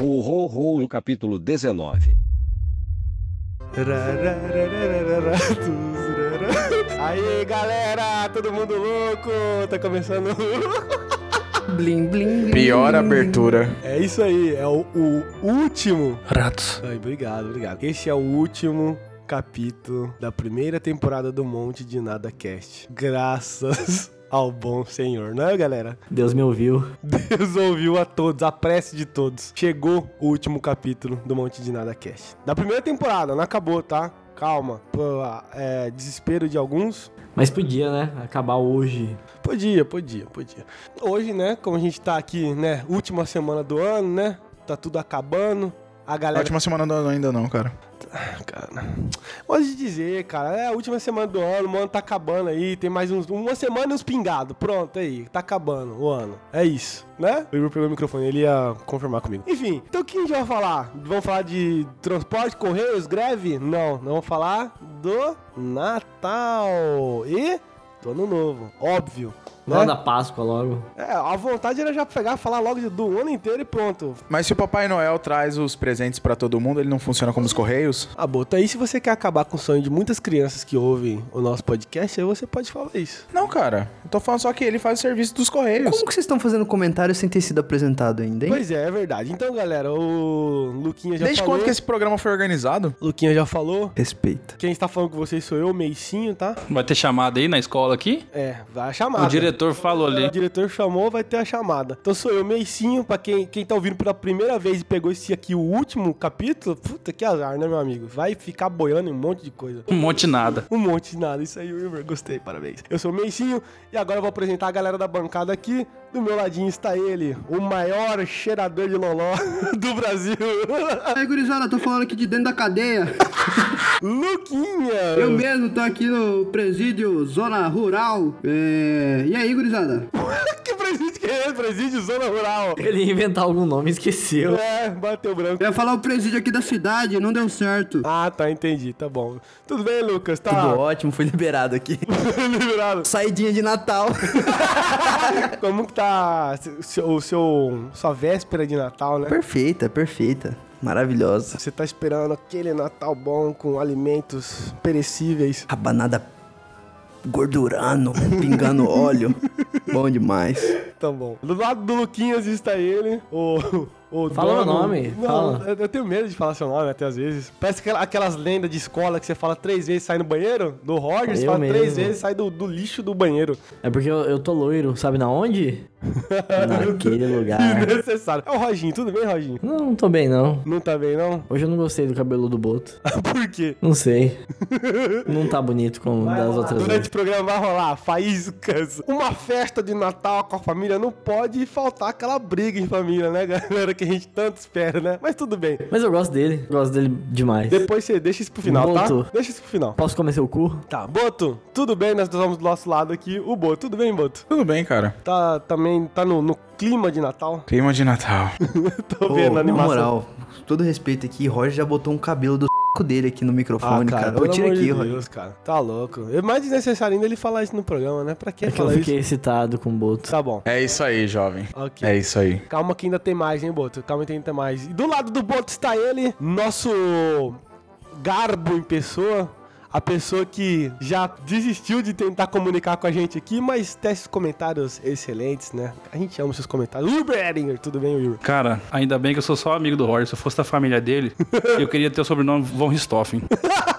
Ho, ho, ho, no capítulo 19. Aí galera, todo mundo louco, tá começando. Blim, blim, blim. Pior abertura. É isso aí, é o, o último. Ratos. Ai, obrigado, obrigado. Esse é o último capítulo da primeira temporada do Monte de Nada Cast. Graças ao bom Senhor, não é, galera? Deus me ouviu. Deus ouviu a todos, a prece de todos. Chegou o último capítulo do Monte de Nada Cast. Da primeira temporada, não acabou, tá? Calma. Pô, é, desespero de alguns. Mas podia, né? Acabar hoje. Podia, podia, podia. Hoje, né, como a gente tá aqui, né, última semana do ano, né? Tá tudo acabando. A galera última semana do ano ainda não, cara. cara. Pode dizer, cara. É a última semana do ano, o ano tá acabando aí. Tem mais uns, uma semana e uns pingados. Pronto, aí. Tá acabando o ano. É isso, né? O Igor pegou o microfone, ele ia confirmar comigo. Enfim, então o que a gente vai falar? Vamos falar de transporte, correios, greve? Não, não vamos falar do Natal e do Ano Novo. Óbvio. Lá Né? da Páscoa logo. É, a vontade era já pegar, falar logo do ano inteiro e pronto. Mas se o Papai Noel traz os presentes pra todo mundo, ele não funciona como os Correios? Ah, Bota, aí se você quer acabar com o sonho de muitas crianças que ouvem o nosso podcast, aí você pode falar isso. Não, cara. Eu tô falando só que ele faz o serviço dos Correios. Como que vocês estão fazendo comentário sem ter sido apresentado ainda, hein? Pois é, é verdade. Então, galera, o Luquinha já Desde falou. quando que esse programa foi organizado? Luquinha já falou. Respeita. Quem está falando com vocês sou eu, Meicinho, tá? Vai ter chamada aí na escola aqui? É, vai a chamada. O diretor falou ali. O diretor chamou, vai ter a chamada. Então sou eu, Meicinho, pra quem, quem tá ouvindo pela primeira vez e pegou esse aqui, o último capítulo, puta que azar, né, meu amigo? Vai ficar boiando em um monte de coisa. Um monte de nada. Um monte de nada. Isso aí, Wilmer. Gostei, parabéns. Eu sou o Meicinho e agora eu vou apresentar a galera da bancada aqui. Do meu ladinho está ele, o maior cheirador de loló do Brasil, Aí, gurizada, tô falando aqui de dentro da cadeia. Luquinha. Eu mesmo tô aqui no presídio Zona Rural. É... E aí, gurizada? que presídio que é? Presídio Zona Rural. Ele ia inventar algum nome e esqueceu. É, bateu branco. Eu ia falar o presídio aqui da cidade, não deu certo. Ah, tá, entendi, tá bom. Tudo bem, Lucas? Tá Tudo ótimo, foi liberado aqui. liberado. Saidinha de Natal. Como que tá seu- o seu, sua véspera de Natal, né? perfeita, perfeita. Maravilhosa. Você tá esperando aquele Natal bom com alimentos perecíveis. Rabanada gordurando, pingando óleo. Bom demais. Tá bom. Do lado do Luquinhas está ele, o. o Fala dono- meu nome, Não, fala. Eu, tenho medo de falar seu nome até às vezes. Parece aquela- aquelas lendas de escola que você fala três vezes sai no banheiro. Do Roger, você Eu fala três mesmo. vezes sai do, do lixo do banheiro. É porque eu, eu tô loiro, sabe na onde? Naquele lugar. Desnecessário. É o Roginho, tudo bem, Roginho? Não, não tô bem não. Não tá bem, não? Hoje eu não gostei do cabelo do Boto. Por quê? Não sei. Não tá bonito como das outras Durante vezes. o programa vai rolar faíscas. Uma festa de Natal com a família não pode faltar aquela briga em família, né, galera? Que a gente tanto espera, né? Mas tudo bem. Mas eu gosto dele. Gosto dele demais. Depois você deixa isso pro final, Boto. tá? Deixa isso pro final. Posso comer seu cu? Tá, Boto, tudo bem? Nós estamos do nosso lado aqui. O Boto, tudo bem, Boto? Tudo bem, cara. Tá também, tá no, no clima de Natal? Clima de Natal. Tô vendo a na animação. moral, todo respeito aqui, Roger já botou um cabelo do dele aqui no Ah, microfone, cara. Ô, pelo tira aqui, de Roger. Deus, cara. Tá louco. É mais desnecessário ainda ele falar isso no programa, né? Pra que É que eu falar fiquei isso? excitado com o Boto. Tá bom. É isso aí, jovem. Ok. É isso aí. Calma que ainda tem mais, hein, Boto? Calma que ainda tem mais. E do lado do Boto está ele, nosso garbo em pessoa. A pessoa que já desistiu de tentar comunicar com a gente aqui, mas tece comentários excelentes, né? A gente ama seus comentários. Wilber Edinger, tudo bem, Wilber? Cara, ainda bem que eu sou só amigo do Roger. Se eu fosse da família dele, eu queria ter o sobrenome Von Richthofen.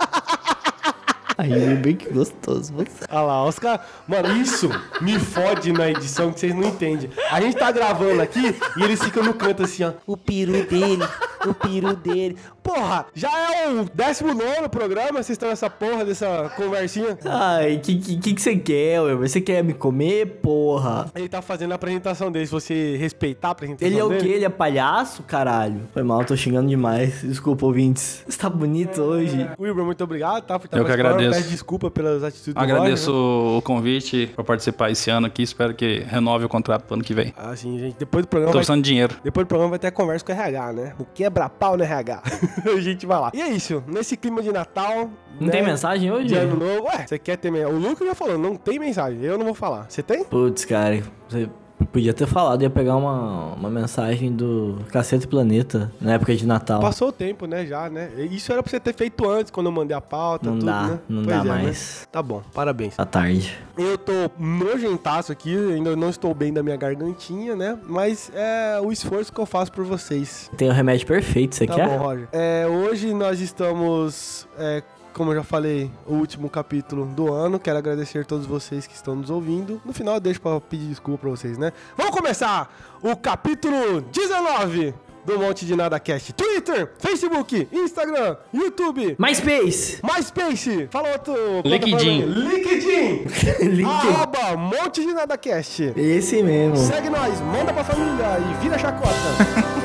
Aí, bem que gostoso. Você. Olha lá, os caras. Mano, isso me fode na edição que vocês não entendem. A gente tá gravando aqui e eles ficam no canto assim, ó. O peru dele, o peru dele. Porra, já é o 19 programa, vocês estão nessa porra dessa conversinha. Ai, que que, que que você quer, ué? Você quer me comer, porra? Ele tá fazendo a apresentação dele, se você respeitar a apresentação Ele é o dele. quê? Ele é palhaço, caralho? Foi mal, tô xingando demais. Desculpa, ouvintes. Você tá bonito hoje. Wilber, muito obrigado, tá? Por estar Eu que participando. Agradeço. Peço desculpa pelas atitudes do Agradeço Roger, né? o convite pra participar esse ano aqui. Espero que renove o contrato pro ano que vem. Ah, sim, gente. Depois do programa Tô vai precisando de dinheiro. Depois do programa vai ter a conversa com o RH, né? O quebra-pau no RH. a gente vai lá. E é isso. Nesse clima de Natal. Não né, tem mensagem hoje? De ano novo. Ué, você quer ter mensagem? O Lucas já falou, não tem mensagem. Eu não vou falar. Você tem? Putz, cara, você Podia ter falado, ia pegar uma, uma mensagem do Cacete Planeta na época de Natal. Passou o tempo, né, já, né? Isso era pra você ter feito antes, quando eu mandei a pauta, Não tudo, dá, né? não Pois dá é, né? mais. Tá bom, parabéns. À tarde. Eu tô nojentaço aqui, ainda não estou bem da minha gargantinha, né? Mas é o esforço que eu faço por vocês. Tem o remédio perfeito, você Tá quer? bom, Roger. É, hoje nós estamos, é, como eu já falei, o último capítulo do ano. Quero agradecer a todos vocês que estão nos ouvindo. No final eu deixo pra pedir desculpa pra vocês, né? Vamos começar o capítulo 19 do Monte de Nada Cast. Twitter, Facebook, Instagram, YouTube, MySpace! MySpace. Fala outro. LinkedIn. LinkedIn. LinkedIn. Arroba Monte de Nada Cast. Esse mesmo. Segue nós, manda pra família e vira chacota.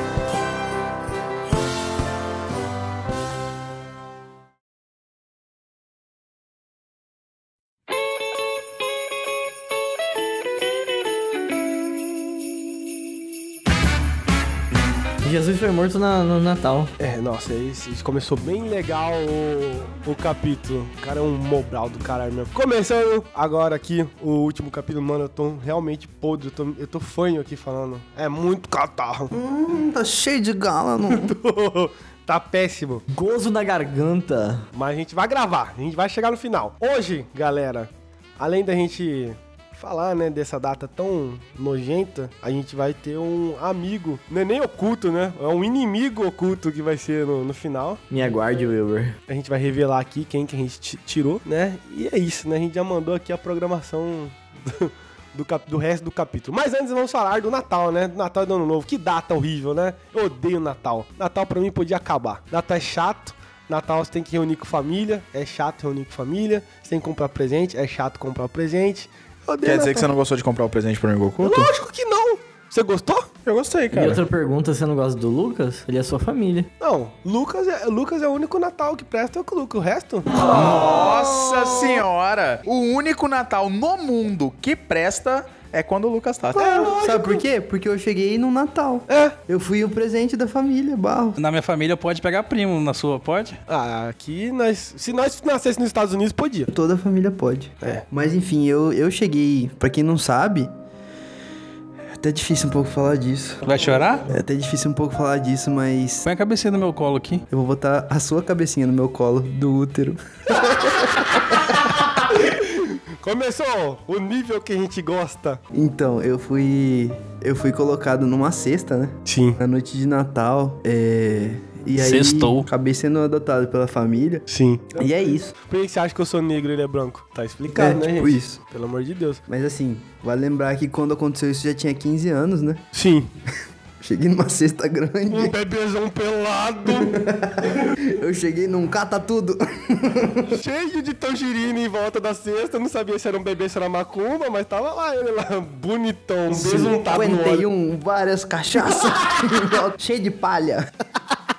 Jesus foi morto na- no Natal. É, nossa, esse, esse começou bem legal o, o capítulo. O cara é um mobral do caralho mesmo. Começando agora aqui o último capítulo, mano, eu tô realmente podre, eu tô, eu tô fanho aqui falando. É muito catarro. Hum, tá cheio de gala, não. tá péssimo. Gozo na garganta. Mas a gente vai gravar, a gente vai chegar no final. Hoje, galera, além da gente falar, né, dessa data tão nojenta, a gente vai ter um amigo, não é nem oculto, né? É um inimigo oculto que vai ser no, no final. Me aguarde, Wilber. A gente vai revelar aqui quem que a gente ti- tirou, né? E é isso, né? A gente já mandou aqui a programação do, do, cap- do resto do capítulo. Mas antes vamos falar do Natal, né? Do Natal e do Ano Novo. Que data horrível, né? Eu odeio Natal. Natal pra mim podia acabar. Natal é chato. Natal você tem que reunir com família. É chato reunir com família. Você tem que comprar presente. É chato comprar presente. Quer dizer que você não gostou de comprar o presente pro amigo oculto? Lógico que não. Você gostou? Eu gostei, E cara. outra pergunta, você não gosta do Lucas? Ele é sua família. Não. Lucas é, Lucas é o único Natal que presta é o Lucas. O resto... Nossa senhora! O único Natal no mundo que presta é quando o Lucas tá. Sabe por quê? Porque eu cheguei no Natal. É. Eu fui o presente da família, barro. Na minha família pode pegar primo, na sua pode? Ah, aqui nós. Se nós nascesse nos Estados Unidos, podia. Toda a família pode. É. Mas enfim, eu, eu cheguei, pra quem não sabe, é até difícil um pouco falar disso. Vai chorar? É até difícil um pouco falar disso, mas Põe a cabecinha no meu colo aqui. eu vou botar a sua cabecinha no meu colo do útero. Começou o nível que a gente gosta. Então, eu fui. Eu fui colocado numa cesta, né? Sim. Na noite de Natal. É. E aí, Sextou. acabei sendo adotado pela família. Sim. E é isso. Por que você acha que eu sou negro e ele é branco? Tá explicado, É, né, tipo gente? isso. Pelo amor de Deus. Mas assim, vale lembrar que quando aconteceu isso já tinha 15 anos, né? Sim. Cheguei numa cesta Um grande. bebezão pelado, Eu cheguei num cata tudo. cheio de tangerina em volta da cesta. Não sabia se era um bebê, se era macumba, mas tava lá ele lá, bonitão, besuntado no óleo. 51, várias cachaças. Cheio de palha.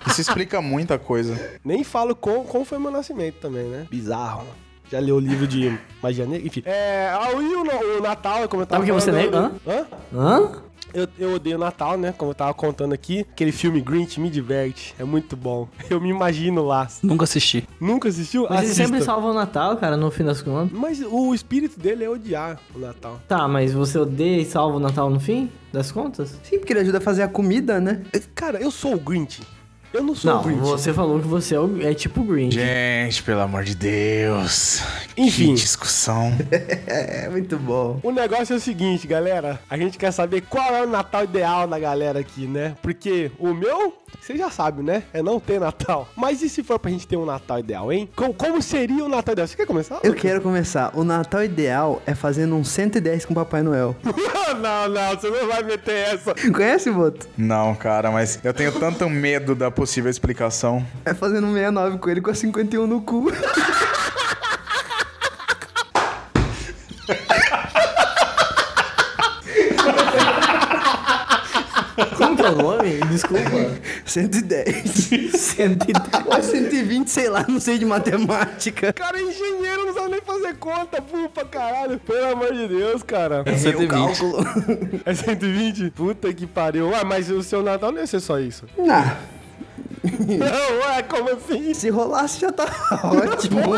Isso explica muita coisa. Nem falo com, como foi meu nascimento também, né? Bizarro. Já leu o livro de magia negra? Enfim. É, aí o, o Natal, como eu tava Sabe que você negro? Hã? Hã? Eu, eu odeio Natal, né? Como eu tava contando aqui. Aquele filme Grinch me diverte. É muito bom. Eu me imagino lá. Nunca assisti. Nunca assistiu? Mas eles Assista. sempre salvam o Natal, cara, no fim das contas. Mas o espírito dele é odiar o Natal. Tá, mas você odeia e salva o Natal no fim das contas? Sim, porque ele ajuda a fazer a comida, né? Cara, eu sou o Grinch. Eu não sou Não, o Grinch. você falou que você é, o- é tipo o Grinch. Gente, pelo amor de Deus. Enfim. Que discussão. É muito bom. O negócio é o seguinte, galera. A gente quer saber qual é o Natal ideal da galera aqui, né? Porque o meu, você já sabe, né? É não ter Natal. Mas e se for pra gente ter um Natal ideal, hein? Co- Como, seria o Natal ideal? Você quer começar? Eu quero começar. O Natal ideal é fazendo um 110 com Papai Noel. não, não, você não vai meter essa. Conhece, Boto? Não, cara, mas eu tenho tanto medo da possível explicação. É fazendo um 69 com ele com a 51 no cu. Como que é o nome? Desculpa. 110. 110. Ou é 120, sei lá, não sei de matemática. Cara, engenheiro não sabe nem fazer conta, pupa, caralho. Pelo amor de Deus, cara. Errei o cálculo. É 120? Puta que pariu. Ué, mas o seu Natal não ia ser só isso. Não, Não, ué, como assim? se rolasse já tá ótimo.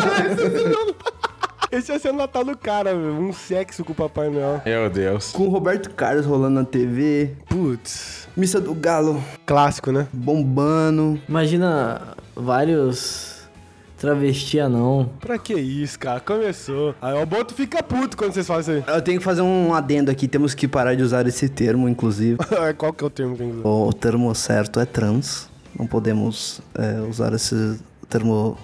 Esse ia ser o Natal do cara, meu. Um sexo com o Papai Noel. Meu Deus. Com o Roberto Carlos rolando na TV, Putz. Missa do Galo Clássico, né? bombando. Imagina vários travesti anão. Pra que isso, cara? Começou. Aí o Boto fica puto quando vocês fazem isso Eu tenho que fazer um adendo aqui, temos que parar de usar esse termo, inclusive. aí. Qual que é o termo que tem que usar? o termo certo é trans. Não podemos é, usar esse termo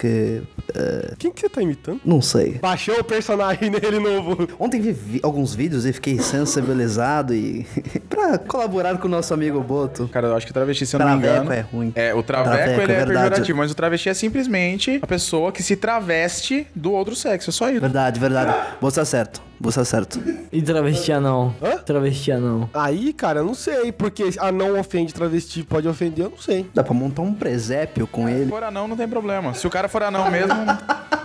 que. é, Quem que você tá imitando? não sei. Baixou o personagem nele novo. Ontem vi vi alguns vídeos e fiquei sensibilizado e. pra colaborar com o nosso amigo Boto. Cara, eu acho que travesti, se eu não me Traveco engano. é ruim. É, o traveco, Traveco, ele é é, verdade. pejorativo, mas o travesti é simplesmente a pessoa que se traveste do outro sexo. É só isso. Verdade, verdade. Você tá certo. Você certo. E travesti anão? Hã? Travesti anão. Aí, cara, eu não sei. Porque a não ofende travesti pode ofender, eu não sei. Dá pra montar um presépio com Se ele. for anão, não tem problema. Se o cara for anão mesmo,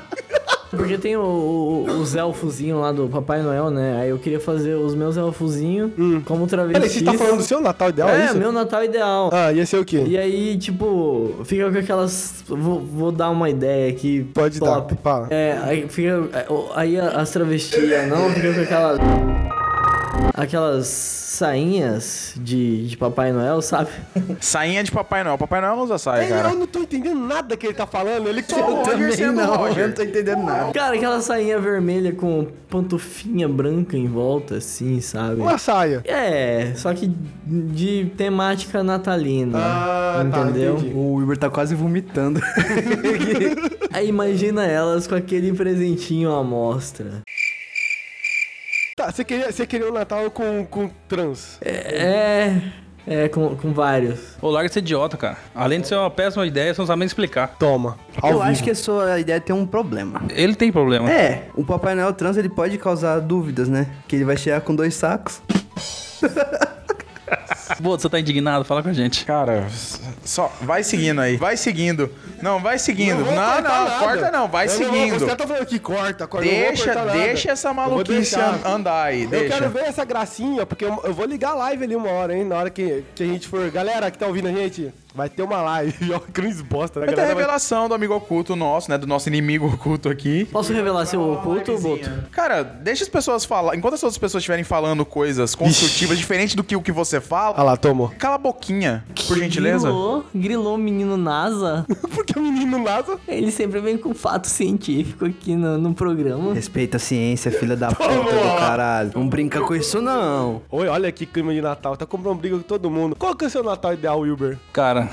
Porque tem o- o- os elfozinhos lá do Papai Noel, né? Aí eu queria fazer os meus elfozinhos como Peraí, travestis. você tá falando do seu Natal ideal, é É, meu Natal ideal. Ah, ia ser o quê? E aí, tipo, fica com aquelas. Vou, vou dar uma ideia aqui. Pode top. dar, fala. É, aí fica. Aí as travestis não fica com aquelas. Aquelas sainhas de, de Papai Noel, sabe? sainha de Papai Noel. Papai Noel não usa saia, É, cara. eu não tô entendendo nada que ele tá falando. Ele Só o Roger sendo o Roger. eu não tô entendendo nada. Cara, aquela sainha vermelha com pantufinha branca em volta, assim, sabe? uma saia. É, só que de temática natalina. Ah, tá, entendeu? entendi. O Wilber tá quase vomitando. Aí imagina elas com aquele presentinho à mostra. Tá, você queria, você queria um Natal com, com trans. É. É, com, com vários. Ô, larga de ser idiota, cara. Além de ser uma péssima ideia, você não sabe nem explicar. Toma. Ao eu vivo. acho que a sua ideia tem um problema. Ele tem problema. É, o Papai Noel trans ele pode causar dúvidas, né? Que ele vai chegar com dois sacos. Boa, você tá indignado? Fala com a gente. Cara, só vai seguindo aí. Vai seguindo. Não, vai seguindo. vou Não, não, nada. corta não. Vai Eu não vou- seguindo. Os caras tá falando aqui, corta, corta. eu não vou Deixa, deixa essa vou maluquice andar aí. Eu Deixa. quero ver essa gracinha, porque eu, eu vou ligar a live ali uma hora, hein? Na hora que, que a gente for. Galera que tá ouvindo a gente, vai ter uma live. Ó, Cruz bosta, né? Vai ter a Galera vai- revelação do amigo oculto nosso, né? Do nosso inimigo oculto aqui. Posso revelar seu oculto, Boto? Cara, deixa as pessoas falar. Enquanto as outras pessoas estiverem falando coisas construtivas, diferente do que o que você fala, Ah lá, tomou. cala a boquinha, por gentileza. Grilou, grilou o menino NASA. Porque o menino NASA. Ele sempre vem com fato científico aqui no, no programa. Respeita a ciência, filha da puta do caralho. Não brinca com isso, não. Oi, olha que clima de Natal. Tá comprando briga com todo mundo. Qual que é o seu Natal ideal, Wilber? Cara,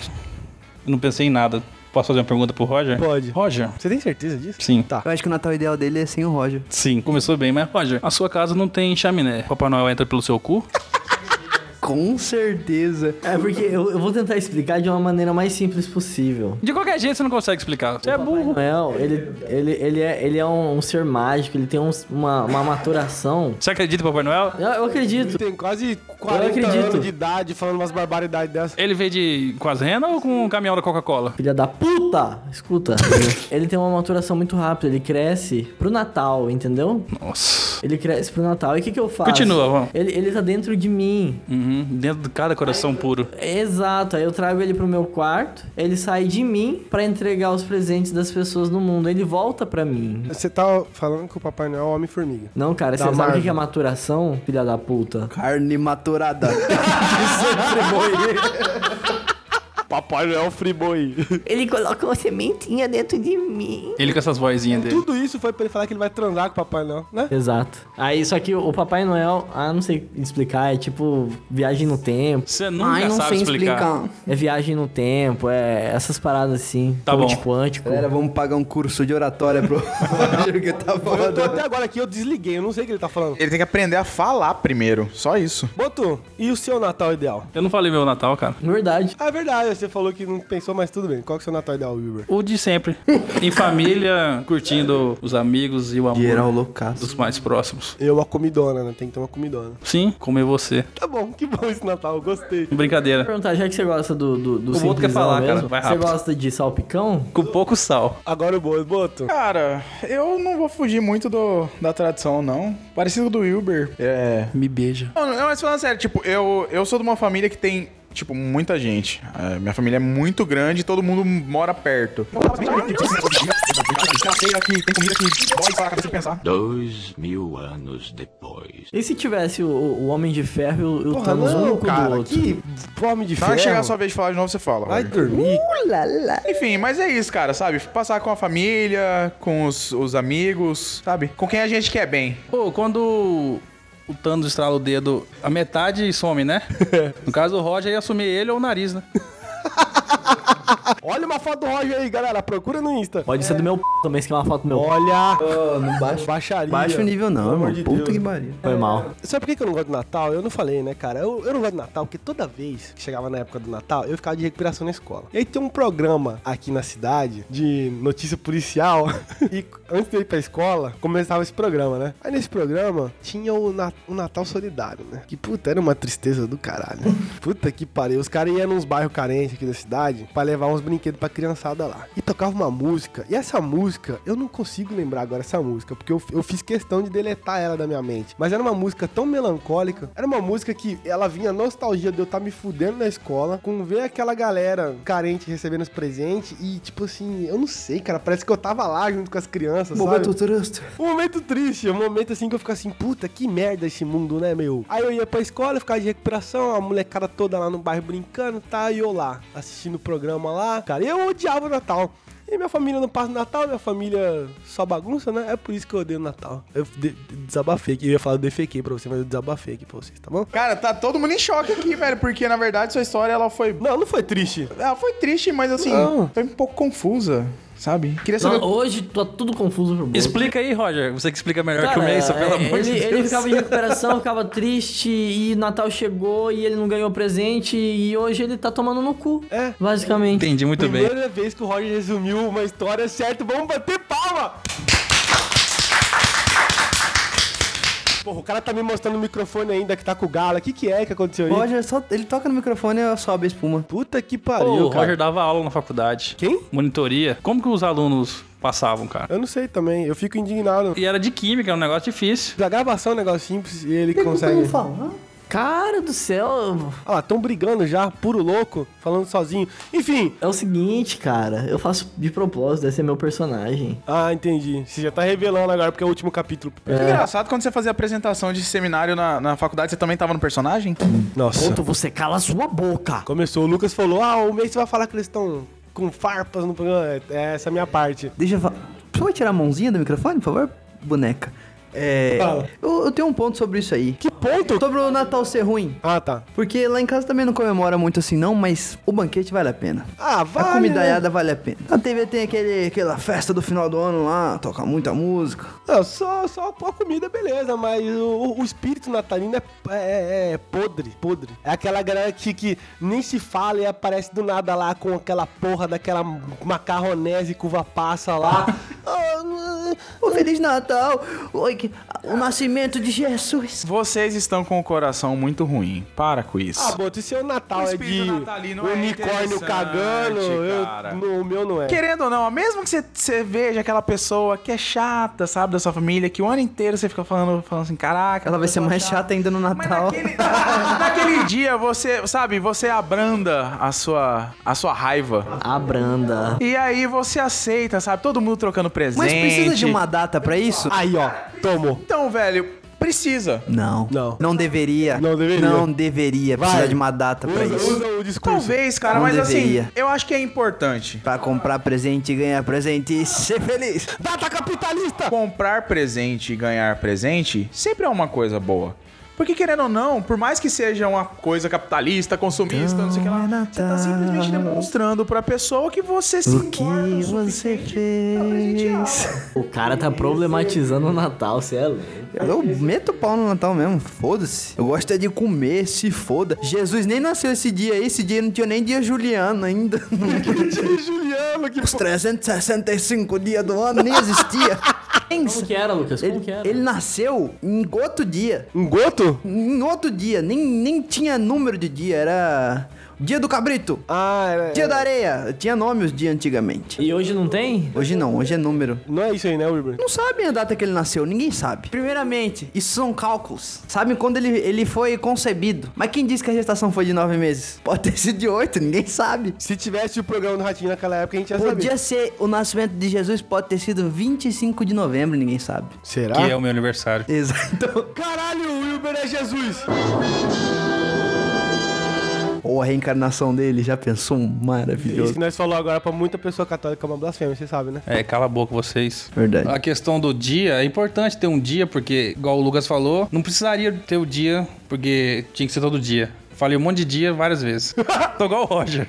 eu não pensei em nada. Posso fazer uma pergunta pro Roger? Pode. Roger? Você tem certeza disso? Sim. Tá. Eu acho que o Natal ideal dele é sem o Roger. Sim, começou bem, mas Roger, a sua casa não tem chaminé. Papai Noel entra pelo seu cu? Com certeza. É porque eu, eu vou tentar explicar de uma maneira mais simples possível. De qualquer jeito você não consegue explicar. Você é burro. Noel, ele, ele, ele, é, ele é um, ser mágico, ele tem um- uma, uma maturação. Você acredita em Papai Noel? Eu, eu acredito. Tem quase 40 acredito. anos de idade falando umas barbaridades dessas. Ele veio de com as renas ou com um caminhão da Coca-Cola? Filha da puta! Escuta. ele tem uma maturação muito rápida, ele cresce pro Natal, entendeu? Nossa. Ele cresce pro Natal. E o que, que eu faço? Continua, vamos. Ele, ele tá dentro de mim. Uhum, dentro de cada coração puro. Exato, aí eu trago ele pro meu quarto, ele sai de mim pra entregar os presentes das pessoas no mundo. Ele volta pra mim. Você tá falando que o Papai Noel é o Homem-Formiga. Não, cara, você sabe o que é maturação, filha da puta? Carne maturada dourada que sempre morrer. Papai Noel Friboi. Ele coloca uma sementinha dentro de mim. Ele com essas vozinhas dele. Tudo isso foi pra ele falar que ele vai transar com o Papai Noel, né? Exato. Aí, só que o Papai Noel, ah, não sei explicar, é tipo viagem no tempo. Você nunca sabe explicar. É viagem no tempo, é essas paradas assim. Tá bom. ponte quântico. Galera, vamos pagar um curso de oratória pro Roger que tá Eu tô foda. até agora aqui, eu desliguei, eu não sei o que ele tá falando. Ele tem que aprender a falar primeiro. Só isso. Boto, e o seu Natal ideal? Eu não falei meu Natal, cara. Verdade. Ah, é verdade, você falou que não pensou, mas tudo bem. Qual que é o seu Natal ideal, Wilber? O de sempre. em família, curtindo os amigos e o amor loucaço. dos mais próximos. Eu, a comidona, né? Tem que ter uma comidona. Sim, comer você. Tá bom, que bom esse Natal, gostei. Brincadeira. Perguntar, já que você gosta do, do, do O Boto quer simplesão falar, cara. mesmo, Vai Você rápido. gosta de salpicão? Com pouco sal. Agora o Boto, Boto. Cara, eu não vou fugir muito do, da tradição, não. Parecido do Wilber. É. Me beija. Não, não, mas falando sério, tipo, eu, eu sou de uma família que tem, tipo, muita gente. É, minha família é muito grande e todo mundo mora perto. Café aqui, tem comida aqui. Pode falar a cabeça de pensar. Dois mil anos depois. E se tivesse o, o Homem de Ferro e o, Porra, Thanos um não, no cu do cara. outro? Que fome de hora ferro. que chegar a sua vez de falar de novo, você fala. Vai dormir. Enfim, mas é isso, cara, sabe? Passar com a família, com os, os amigos, sabe? Com quem a gente quer bem. Pô, quando o Thanos estrala o dedo, a metade some, né? No caso, o Roger ia assumir ele ou o nariz, né? Olha uma foto do Roger aí, galera. Procura no Insta. Pode ser do meu p também, se quer uma foto do meu p. Olha. Oh, não baixa, Baixaria. baixa o nível não, irmão. de Puta Deus. que pariu. Foi mal. Sabe por que que eu não gosto do Natal? Eu não falei, né, cara? Eu, eu não gosto do Natal porque toda vez que chegava na época do Natal, eu ficava de recuperação na escola. E aí tem um programa aqui na cidade de notícia policial. e antes de eu ir pra escola, começava esse programa, né? Aí nesse programa tinha o, Na- o Natal Solidário, né? Que puta, era uma tristeza do caralho. puta que pariu. Os caras iam nos bairros carentes aqui da cidade pra levar uns brinquedos pra criançada lá. E tocava uma música. E essa música, eu não consigo lembrar agora essa música, porque eu, eu fiz questão de deletar ela da minha mente. Mas era uma música tão melancólica. Era uma música que ela vinha nostalgia de eu estar me fudendo na escola, com ver aquela galera carente recebendo os presentes. E, tipo assim, eu não sei, cara. Parece que eu tava lá junto com as crianças, Momento sabe? triste. Um momento triste, um momento assim que eu ficava assim, puta, que merda esse mundo, né, meu? Aí eu ia pra escola, ficava de recuperação, a molecada toda lá no bairro brincando, tá? E eu lá, assistindo o programa lá. Cara, eu odiava o Natal. E minha família não passa Natal, minha família só bagunça, né? É por isso que eu odeio o Natal. Eu de- de- desabafei aqui, eu ia falar eu defequei pra você, mas eu desabafei aqui pra vocês, tá bom? Cara, tá todo mundo em choque aqui, velho, porque na verdade sua história ela foi. Não, não foi triste. Ela foi triste, mas assim, Não. foi um pouco confusa, sabe? Queria saber. Não, hoje tá tudo confuso pro Boto. Explica aí, Roger. Você que explica melhor que o Cara, Mason, pelo é, amor ele, de Deus. ele ficava em recuperação, ficava triste e Natal chegou e ele não ganhou presente e hoje ele tá tomando no cu. É. Basicamente. Entendi muito bem. Primeira vez que o Roger resumiu uma história certa, vamos bater palma! Porra, o cara tá me mostrando o microfone ainda que tá com o galo. O que que é que aconteceu aí? Roger, só, ele toca no microfone e sobe a espuma. Puta que Pô, pariu, o cara. Roger dava aula na faculdade. Quem? Monitoria. Como que os alunos passavam, cara? Eu não sei também, eu fico indignado. E era de química, era um negócio difícil. Da gravação é um negócio simples e ele consegue. Cara do céu. Olha lá, tão brigando já, puro louco, falando sozinho. Enfim. É o seguinte, cara. Eu faço de propósito, esse é meu personagem. Ah, entendi. Você já tá revelando agora porque é o último capítulo. Que engraçado, quando você fazia apresentação de seminário na, na faculdade, você também tava no personagem? Nossa. Ponto, você cala a sua boca. Começou, o Lucas falou: Ah, o mês você vai falar que eles estão com farpas no programa. É, é essa a minha parte. Deixa eu falar. Você pode tirar a mãozinha do microfone, por favor? Boneca. É. Fala. Eu, eu tenho um ponto sobre isso aí. Que ponto? Sobre o Natal ser ruim. Ah, tá. Porque lá em casa também não comemora muito assim, não, mas o banquete vale a pena. Ah, vale. a né? comidaiada vale a pena. A TV tem aquele, aquela festa do final do ano lá, toca muita música. Não, só, só a comida, beleza, mas o, o espírito natalino é, é, é podre, podre. É aquela galera que, que nem se fala e aparece do nada lá com aquela porra daquela macarronese com uva passa lá. Ah, Ô, Feliz Natal! Oi, que- o nascimento de Jesus. Vocês estão com o coração muito ruim. Para com isso. ah, Boto, se o Natal O é espírito de natalino é unicórnio interessante, cagando, eu- cara. no, o meu não é. Querendo ou não, mesmo que você, você veja aquela pessoa que é chata, sabe, da sua família, que o ano inteiro você fica falando, falando assim, caraca. Ela vai ser pessoa mais chata ainda no Mas Natal. naquele, naquele dia você, sabe, você abranda a sua, a sua raiva. A Branda. E aí você aceita, sabe? Todo mundo trocando presente. Mas precisa de uma data pra isso? Aí, ó, tomou. Então, velho, precisa. Não. Não. Não deveria. Não deveria. Não deveria Vai. precisar de uma data pra Usa, isso. usa o discurso. Talvez, cara, Não mas deveria. assim, eu acho que é importante. Pra comprar presente, ganhar presente e ser feliz. Data capitalista! Comprar presente e ganhar presente sempre é uma coisa boa. Porque, querendo ou não, por mais que seja uma coisa capitalista, consumista, não sei o que lá, é você tá simplesmente demonstrando pra pessoa que você se O importa que o você presentear. fez? O cara tá problematizando o Natal, você é louco. Eu meto o pau no Natal mesmo, foda-se. Eu gosto é de comer, se foda. Jesus nem nasceu esse dia aí, esse dia não tinha nem dia Juliano ainda. Juliano, que Os 365 dias do ano nem existia. Como que era, Lucas? Como Ele, que era? ele nasceu em outro dia. Um Em outro dia, nem, nem tinha número de dia, era Dia do cabrito. Ah, é, Dia da areia. Tinha nome os dias antigamente. E hoje não tem? Hoje não, hoje é número. Não é isso aí, né, Wilber? Não sabem a data que ele nasceu, ninguém sabe. Primeiramente, isso são cálculos. Sabem quando ele, ele foi concebido. Mas quem disse que a gestação foi de nove meses? Pode ter sido de oito, ninguém sabe. Se tivesse o programa do Ratinho naquela época, a gente ia saber. Podia ser o nascimento de Jesus, pode ter sido 25 de novembro, ninguém sabe. Será? Que é o meu aniversário. Exato. Caralho, o Wilber é Jesus! Ou a reencarnação dele, já pensou? Um Isso Maravilhoso. que nós falou agora pra muita pessoa católica é uma blasfêmia, você sabe, né? É, cala a boca vocês. Verdade. A questão do dia, é importante ter um dia, porque, igual o Lucas falou, não precisaria ter o dia, porque tinha que ser todo dia. Falei um monte de dia várias vezes. Tô igual o Roger.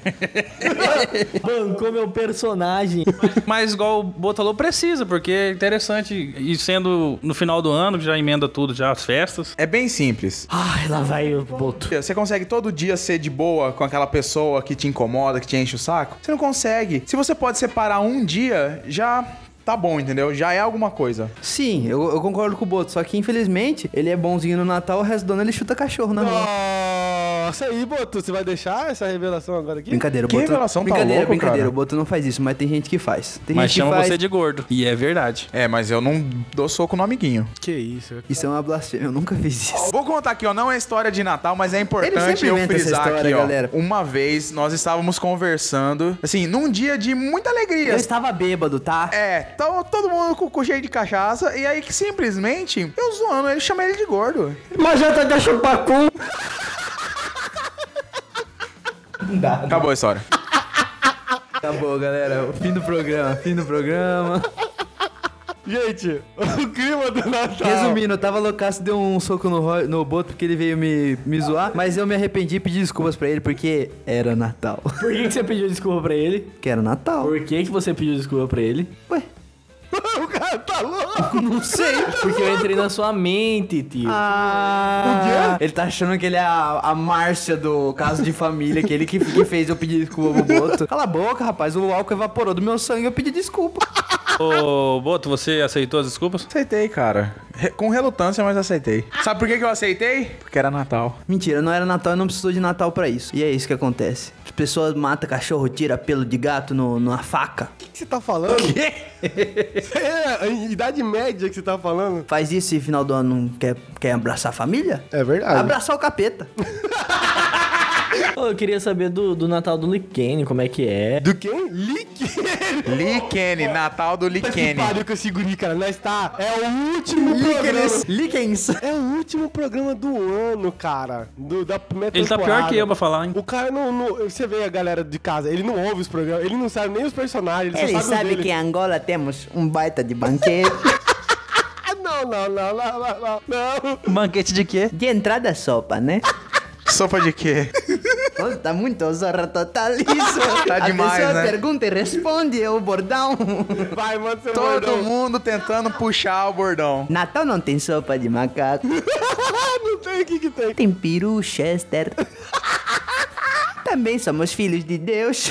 Bancou meu personagem. Mas igual o Boto falou, precisa, porque é interessante. E sendo no final do ano, já emenda tudo, já as festas. É bem simples. Ai, lá vai o boto. Você consegue todo dia ser de boa com aquela pessoa que te incomoda, que te enche o saco? Você não consegue. Se você pode separar um dia, já tá bom, entendeu? Já é alguma coisa. Sim, eu, eu concordo com o Boto, só que infelizmente ele é bonzinho no Natal, o resto do ano ele chuta cachorro na rua. Nossa, aí, Boto, você vai deixar essa revelação agora aqui? Brincadeira, Que Boto. revelação, tá brincadeira, louco, brincadeira. cara? O Boto não faz isso, mas tem gente que faz. Tem Mas gente chama que faz. você de gordo. E é verdade. É, mas eu não dou soco no amiguinho. Que isso? Isso é uma blasfêmia, eu nunca fiz isso. Vou contar aqui, ó. Não é história de Natal, mas é Ele importante sempre eu inventa essa frisar história, aqui, ó. galera. Uma vez nós estávamos conversando, assim, num dia de muita alegria. Eu estava bêbado, tá? É, tava todo mundo com, com cheio de cachaça, e aí que simplesmente eu zoando ele, chamei ele de gordo. Mas já tá de chupacu. Acabou a história. Acabou, galera. O fim do programa, fim do programa. Gente, o clima do Natal. Resumindo, eu tava loucaço, deu um soco no, Roy- no Boto porque ele veio me, me zoar, mas eu me arrependi e pedi desculpas pra ele porque era Natal. Por que, que você pediu desculpa pra ele? Que era Natal. Por que, que você pediu desculpa pra ele? Ué, não sei. Porque eu entrei na sua mente, tio. Ah, Ele tá achando que ele é a, a Márcia do caso de família, que ele que, que fez eu pedir desculpa pro Boto. Cala a boca, rapaz. O álcool evaporou do meu sangue e eu pedi desculpa. Ô, Boto, você aceitou as desculpas? Aceitei, cara. Re- com relutância, mas aceitei. Sabe por que, que eu aceitei? Porque era Natal. Mentira, não era Natal e não precisou de Natal pra isso. E é isso que acontece. As pessoas matam cachorro, tira pelo de gato no, numa faca. O que, que você tá falando? Quê? É a idade média que você tá falando? Faz isso e final do ano não quer, quer abraçar a família? É verdade. Abraçar o capeta. Ô, eu queria saber do, do Natal do Lickene, como é que é. Do quem? Lick. Lee Kenny, Natal do Lee Que Kenny. pariu que eu segurei, cara. Nós tá... É o último programa... Lickens. É o último programa do ano, cara. Do, da primeira Ele tá pior que eu pra falar, hein? O cara não, não- Você vê a galera de casa, ele não ouve os programas, ele não sabe nem os personagens, ele, Ele só sabe, sabe que em Angola temos um baita de banquete. Não, não, não, não, não, não, não. Banquete de quê? de entrada sopa, né? Sopa de quê? Tá muito zorra total isso. Tá a demais, pessoa né? pergunta e responde, é o bordão. Vai, manda seu Todo bordão. mundo tentando puxar o bordão. Natal não tem sopa de macaco. não tem, o que que tem? Tem peru, Chester. Também somos filhos de Deus.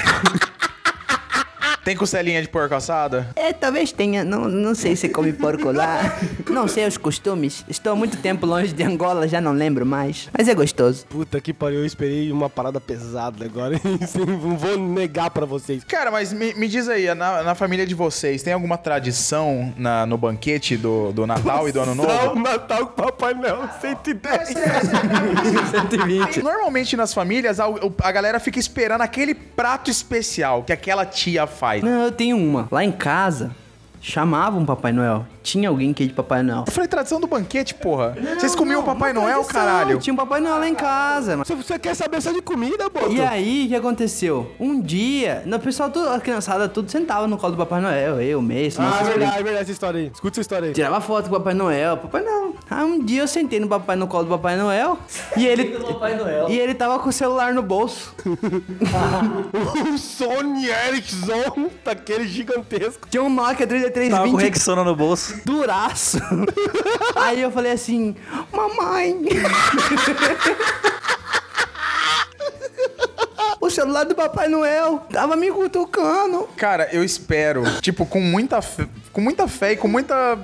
Tem costelinha de porco assada? É, talvez tenha, não, não sei se come porco lá. Não sei os costumes. Estou há muito tempo longe de Angola, já não lembro mais. Mas é gostoso. Puta que pariu, eu esperei uma parada pesada agora. Não vou negar pra vocês. Cara, mas me, me diz aí, na, na família de vocês, tem alguma tradição na- no banquete do, do Natal e do Ano Só Novo? o Natal com Papai Noel, 110. 120. Normalmente nas famílias, a, a galera fica esperando aquele prato especial que aquela tia faz. Não, eu tenho uma. Lá em casa, chamavam Papai Noel. Tinha alguém que ia de Papai Noel. Eu falei, tradição do banquete, porra. Vocês comiam o Papai Noel, tradição, caralho? Tinha um Papai Noel lá em casa. Você, você quer saber só de comida, Boto? E aí, o que aconteceu? Um dia, o pessoal, tudo, a criançada, tudo sentava no colo do Papai Noel. Eu, o Ah, é verdade, é verdade essa história aí. Escuta essa história aí. Tirava foto com o Papai Noel. Papai Noel. Aí um dia eu sentei no papai no colo do Papai Noel e ele Papai Noel. e ele tava com o celular no bolso. o Sony Ericsson, daquele gigantesco. Tinha um Nokia Tava com 3320 Rexona no bolso. Duraço. Aí eu falei assim: "Mamãe, O celular do Papai Noel tava me cutucando. Cara, eu espero, tipo, com muita fé, com muita fé e com muita.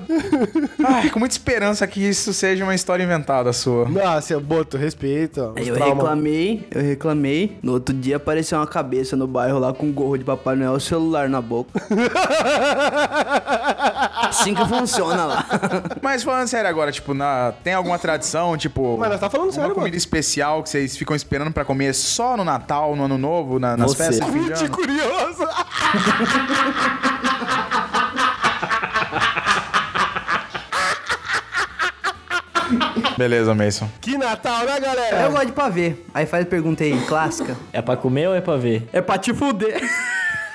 Ai, com muita esperança que isso seja uma história inventada sua. Nossa, Boto, respeita. eu trauma. reclamei, eu reclamei. No outro dia apareceu uma cabeça no bairro lá com um gorro de Papai Noel e o celular na boca. assim que funciona lá. Mas falando sério agora, tipo, na... tem alguma tradição, tipo. Mas nós tá falando sério, Uma comida mano. especial que vocês ficam esperando pra comer só no Natal, no Ano Novo, na- nas Você. festas Muito curioso. Beleza, Mason. Que Natal, né, galera? Eu gosto de pavê. Aí faz a pergunta aí, clássica. É pra comer ou é pra ver? É pra te fuder.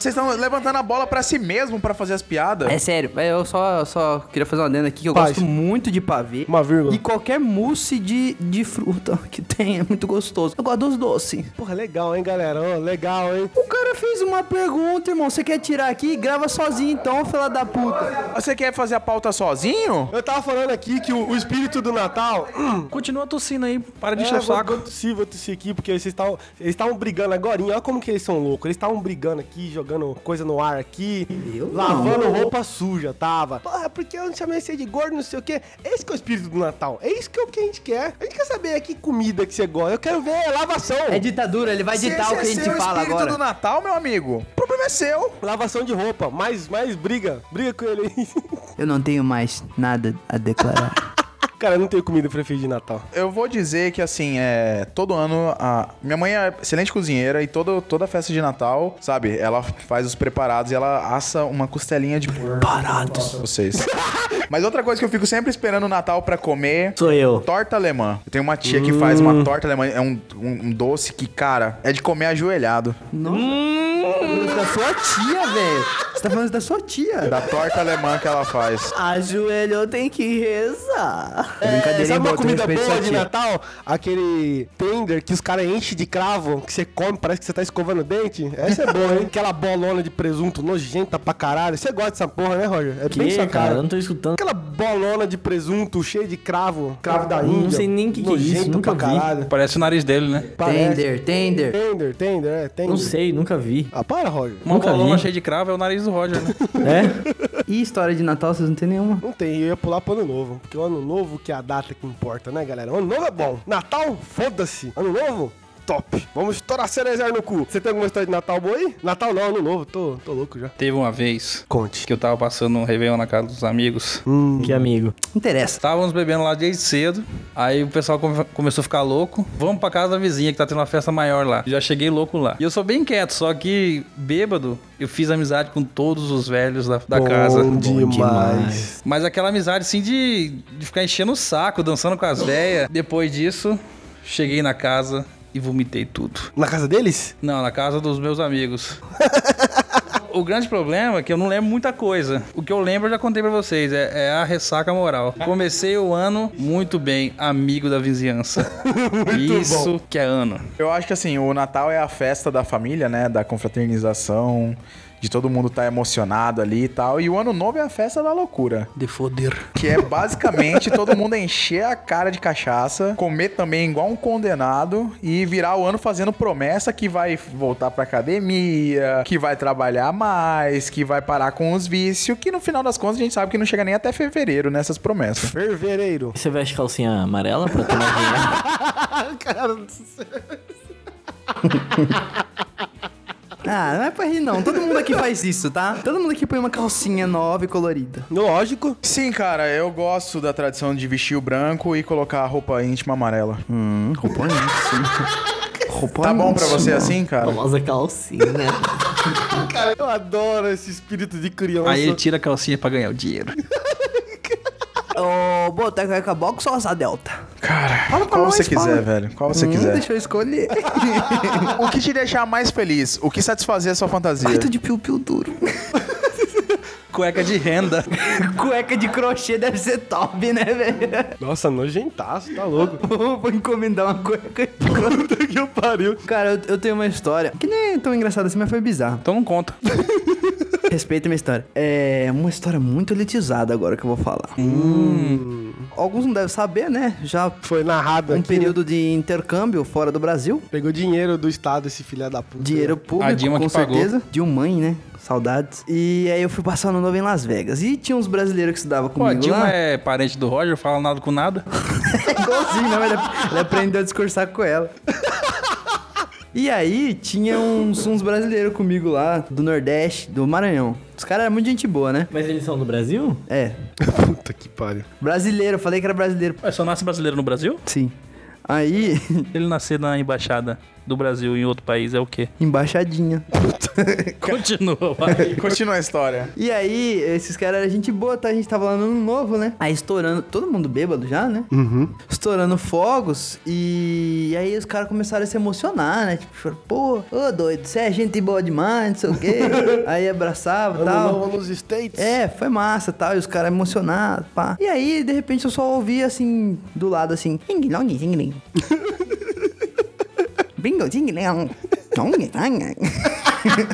Vocês estão levantando a bola pra si mesmo pra fazer as piadas? É sério, eu só, só queria fazer uma adenda aqui que eu Faz. gosto muito de pavê. Uma vírgula. E qualquer mousse de, de fruta que tem, é muito gostoso. Eu gosto dos doces. Porra, legal, hein, galera? Ô, legal, hein? O cara fez uma pergunta, irmão. Você quer tirar aqui? Grava sozinho então, fila da puta. Você quer fazer a pauta sozinho? Eu tava falando aqui que o, o espírito do Natal. Continua tossindo aí, para de É, encher o vou- saco. Vou tossir, vou tossir aqui, porque vocês estavam eles estavam brigando agora. Olha como que eles são loucos. Eles estavam brigando aqui, jogando coisa no ar aqui. lavando roupa suja, tava. Porra, porque eu não chamei você de gordo, não sei o quê. Esse que é o espírito do Natal. É isso que, é o que a gente quer. A gente quer saber que comida que você gosta. Eu quero ver lavação. É ditadura, ele vai ditar o que a esse é gente seu fala espírito agora. do Natal, meu amigo, o problema é seu. Lavação de roupa. Mais, mais briga. Briga com ele aí. Eu não tenho mais nada a declarar. Cara, eu não tenho comida preferida de Natal. Eu vou dizer que, assim, é. Todo ano. A... Minha mãe é excelente cozinheira e todo, toda festa de Natal, sabe? Ela faz os preparados e ela assa uma costelinha de porco. Parados. pra vocês. Mas outra coisa que eu fico sempre esperando o Natal pra comer. Sou eu. Torta alemã. Eu tenho uma tia que faz uma torta alemã. É um, um, um doce que, cara, é de comer ajoelhado. Nossa. Da sua tia, velho. Você tá falando da sua tia. Da torta alemã que ela faz. Ajoelhou, tem que rezar. É, Brincadeira, sabe uma comida boa de. Natal? Aquele tender que os caras enchem de cravo, que você come, parece que você tá escovando o dente. Essa é boa, hein? Aquela bolona de presunto nojenta pra caralho. Você gosta dessa porra, né, Roger? É bem Que, sua cara? cara. Eu não tô escutando. Aquela bolona de presunto cheia de cravo, cravo da Não Índia. sei nem o que que é isso, nojento nunca pra vi. caralho. Parece o nariz dele, né? Parece. Tender, tender. Tender, tender, é, tender. Não sei, nunca vi. Ah, para, Roger. Uma Nunca bolona vi. cheia de cravo é o nariz do Roger, né? É? E história de Natal, vocês não tem nenhuma? Não tem, eu ia pular pro ano novo. Porque o ano novo que é a data que importa, né, galera? O ano novo é bom. Natal, foda-se. Ano novo, top. Vamos estourar cerezer no cu. Você tem alguma história de Natal boa aí? Natal não, ano novo. Tô, tô louco já. Teve uma vez Conte. que eu tava passando um Réveillon na casa dos amigos. Que amigo. Interessa. Estávamos bebendo lá desde cedo. Aí o pessoal come- começou a ficar louco. Vamos pra casa da vizinha que tá tendo uma festa maior lá. Já cheguei louco lá. E eu sou bem quieto, só que bêbado, eu fiz amizade com todos os velhos da, da Bom casa. demais. Mas aquela amizade assim de, de ficar enchendo o saco, dançando com as velhas. Depois disso, cheguei na casa e vomitei tudo. Na casa deles? Não, na casa dos meus amigos. O grande problema é que eu não lembro muita coisa. O que eu lembro eu já contei pra vocês. É, é a ressaca moral. Comecei o ano muito bem, amigo da vizinhança. Isso que é ano. Eu acho que assim, o Natal é a festa da família, né? Da confraternização, de todo mundo estar emocionado ali e tal. E o Ano Novo é a festa da loucura. De foder. Que é basicamente todo mundo encher a cara de cachaça, comer também igual um condenado e virar o ano fazendo promessa que vai voltar pra academia, que vai trabalhar mais, que vai parar com os vícios, que no final das contas a gente sabe que não chega nem até fevereiro nessas promessas. Fervereiro. Você veste calcinha amarela pra tomar dinheiro? Cara do céu. Ah, não é pra rir não. Todo mundo aqui faz isso, tá? Todo mundo aqui põe uma calcinha nova e colorida. Lógico. Sim, cara, eu gosto da tradição de vestir o branco e colocar a roupa íntima amarela. Hum, roupa íntima. Roupa Tá bom pra você assim, cara? Famosa calcinha. Cara, eu adoro esse espírito de criança. Aí ele tira a calcinha pra ganhar o dinheiro. Ô, Boteco é Box ou Asa Delta? Cara, Fala qual nós, você quiser, fala. velho. Qual você Hum, quiser. Deixa eu escolher. O que te deixar mais feliz? O que satisfazer a sua fantasia? Quarto de piu-piu duro. Cueca de renda. Cueca de crochê deve ser top, né, velho? Nossa, nojentaço, tá louco. Vou encomendar uma cueca de crochê. Puta que eu pariu. Cara, eu, eu tenho uma história que nem é tão engraçada assim, mas foi bizarro. Então não conta. Respeita a minha história. É uma história muito elitizada agora que eu vou falar. alguns não devem saber, né? Já Foi narrado um aqui. período de intercâmbio fora do Brasil. né? Pegou dinheiro do Estado, esse filho da puta. Dinheiro A público, Dilma com que pagou. certeza. Dilma mãe, né? Saudades. E aí eu fui passar ano novo em Las Vegas. E tinha uns brasileiros que estudavam Pô, comigo Dilma lá. é parente do Roger, fala nada com nada. É igualzinho, não. Ele, ele aprendeu a discursar com ela. E aí, tinha uns, uns brasileiros comigo lá, do Nordeste, do Maranhão. Os caras eram muito gente boa, né? Mas eles são do Brasil? É. Puta que pariu. Brasileiro, eu falei que era brasileiro. Ué, só nasce brasileiro no Brasil? Sim. Aí, Ele nascer na embaixada do Brasil em outro país é o quê? embaixadinha. Continua, vai. Continua a história. E aí, esses caras eram gente boa, tá? A gente tava lá no ano novo, né? Aí estourando, todo mundo bêbado já, né? Uhum. Estourando fogos e aí os caras começaram a se emocionar, né? Tipo, chorar, pô, ô doido, você é gente boa demais, não sei o quê. aí abraçava e Ano tal. novo nos States. É, foi massa tal, e os caras emocionados, pá. E aí, de repente, eu só ouvi assim, do lado assim, "Ing, long, ing, ling." Bingo, ding.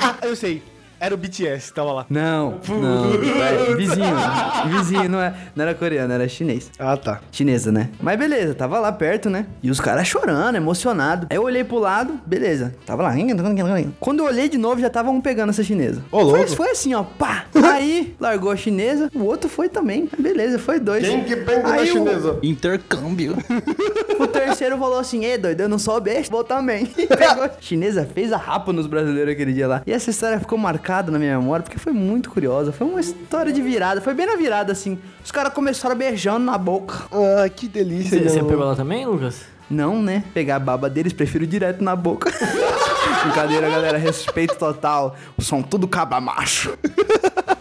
Ah, eu sei. Era o BTS, tava lá. Não, não, é, vizinho, vizinho, não, é, não era coreano, era chinês. Ah, tá. Chinesa, né? Mas beleza, tava lá perto, né? E os caras chorando, emocionado. Aí eu olhei pro lado, beleza. Tava lá. Quando eu olhei de novo, já tava um pegando essa chinesa. Ô, louco. Foi, foi assim, ó, pá. Aí, largou a chinesa, o outro foi também. Beleza, foi dois. Quem que pega na Aí o- chinesa? Intercâmbio. O terceiro falou assim: Ei, doido, eu não sou besta, vou também. Pegou. a Chinesa fez a rapa nos brasileiros aquele dia lá. E essa história ficou marcada na minha memória porque foi muito curiosa. Foi uma história de virada. Foi bem na virada, assim. Os caras começaram beijando na boca. Ah, que delícia. Você, você ano pegou lá também, Lucas? Não, né? Pegar a baba deles, prefiro direto na boca. Brincadeira, galera. Respeito total. O som tudo caba macho.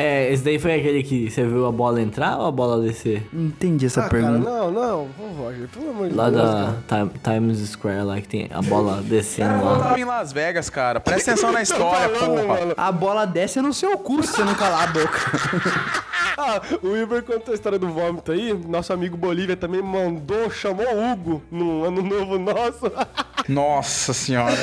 É, esse daí foi aquele que você viu a bola entrar ou a bola descer? Não entendi essa Ah, cara, pergunta. não, não. Ô, Roger, pelo amor de Lá Deus, da cara. Time- Times Square, lá que tem a bola descendo Eu lá. tava em Las Vegas, cara. Presta atenção na história, porra. A bola desce no seu cu se você não calar a boca. Ah, o Iber contou a história do vômito aí. Nosso amigo Bolívia também mandou, chamou o Hugo no ano novo nosso. Nossa senhora.